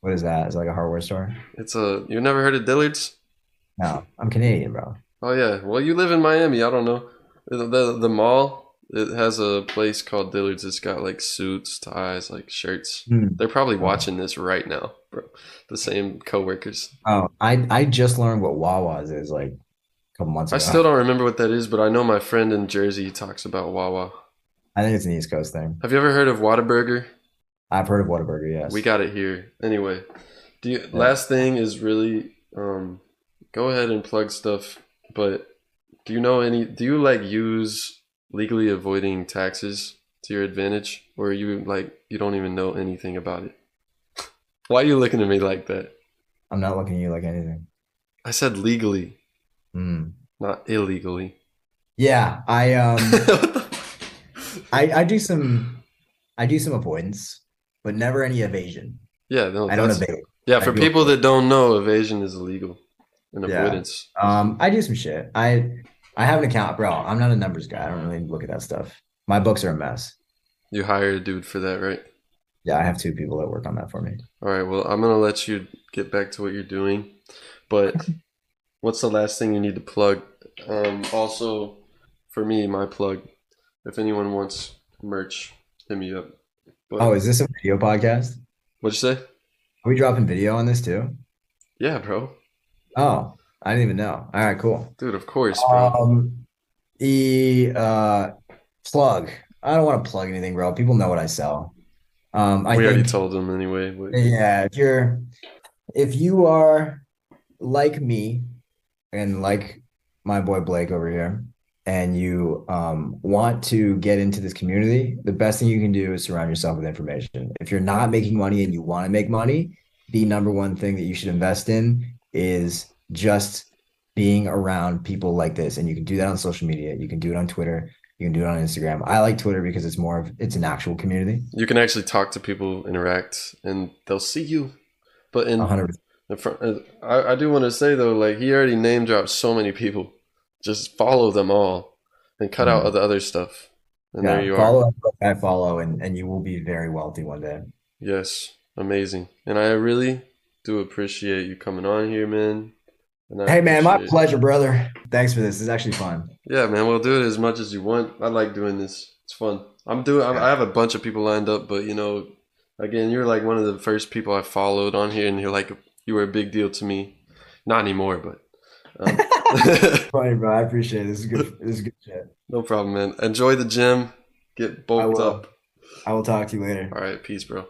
What is that? Is it like a hardware store?
It's a. You never heard of Dillard's?
No, I'm Canadian, bro.
Oh yeah. Well, you live in Miami. I don't know. The the, the mall. It has a place called Dillard's. It's got like suits, ties, like shirts.
Hmm.
They're probably watching this right now, bro. The same coworkers.
Oh, I I just learned what Wawa's is like a couple months
I still don't remember what that is, but I know my friend in Jersey talks about Wawa.
I think it's an East Coast thing.
Have you ever heard of Whataburger?
I've heard of Whataburger. Yes.
We got it here. Anyway, do you, last thing is really um, go ahead and plug stuff. But do you know any? Do you like use legally avoiding taxes to your advantage, or you like you don't even know anything about it? Why are you looking at me like that?
I'm not looking at you like anything.
I said legally,
Hmm.
not illegally.
Yeah, I um. *laughs* I, I do some I do some avoidance, but never any evasion.
yeah, no,
I don't evade.
Yeah, for people that don't know, evasion is illegal and
Yeah.
avoidance.
Um, I do some shit. I I have an account, bro. I'm not a numbers guy. I don't really look at that stuff. My books are a mess.
You hire a dude for that, right?
Yeah, I have two people that work on that for me.
All right, well, I'm gonna let you get back to what you're doing, but *laughs* what's the last thing you need to plug? Um, also, for me, my plug. If anyone wants merch, hit me up. But,
Oh, is this a video podcast?
what'd you say?
Are we dropping video on this too?
Yeah, bro,
Oh, I didn't even know. All right, cool.
dude, of course, bro.
Um, the uh plug. I don't want to plug anything, bro. People know what I sell. Um, I
we already told them anyway. But
Yeah, if you're if you are like me and like my boy Blake over here, and you um, want to get into this community, the best thing you can do is surround yourself with information. If you're not making money and you want to make money, the number one thing that you should invest in is just being around people like this. And you can do that on social media. You can do it on Twitter. You can do it on Instagram. I like Twitter because it's more of it's an actual community.
you can actually talk to people, interact, and they'll see you. But in
100
In uh, I, I do want to say though, like he already name dropped so many people. Just follow them all and cut out
Mhm.
the other stuff. And
Yeah,
there you are.
follow I follow, and and you will be very wealthy one day.
Yes, amazing. And I really do appreciate you coming on here, man.
Hey man, my pleasure, brother. Thanks for this. It's actually fun.
Yeah, man, we'll do it as much as you want. I like doing this. It's fun. I'm doing. I have a bunch of people lined up, but you know, again, you're like one of the first people I followed on here, and you're like you were a big deal to me. Not anymore, but. Um, *laughs*
Funny, bro. I appreciate it. This is good. This is good shit.
No problem, man. Enjoy the gym. Get bulked
will.
up.
I will talk to you later.
All right, peace, bro.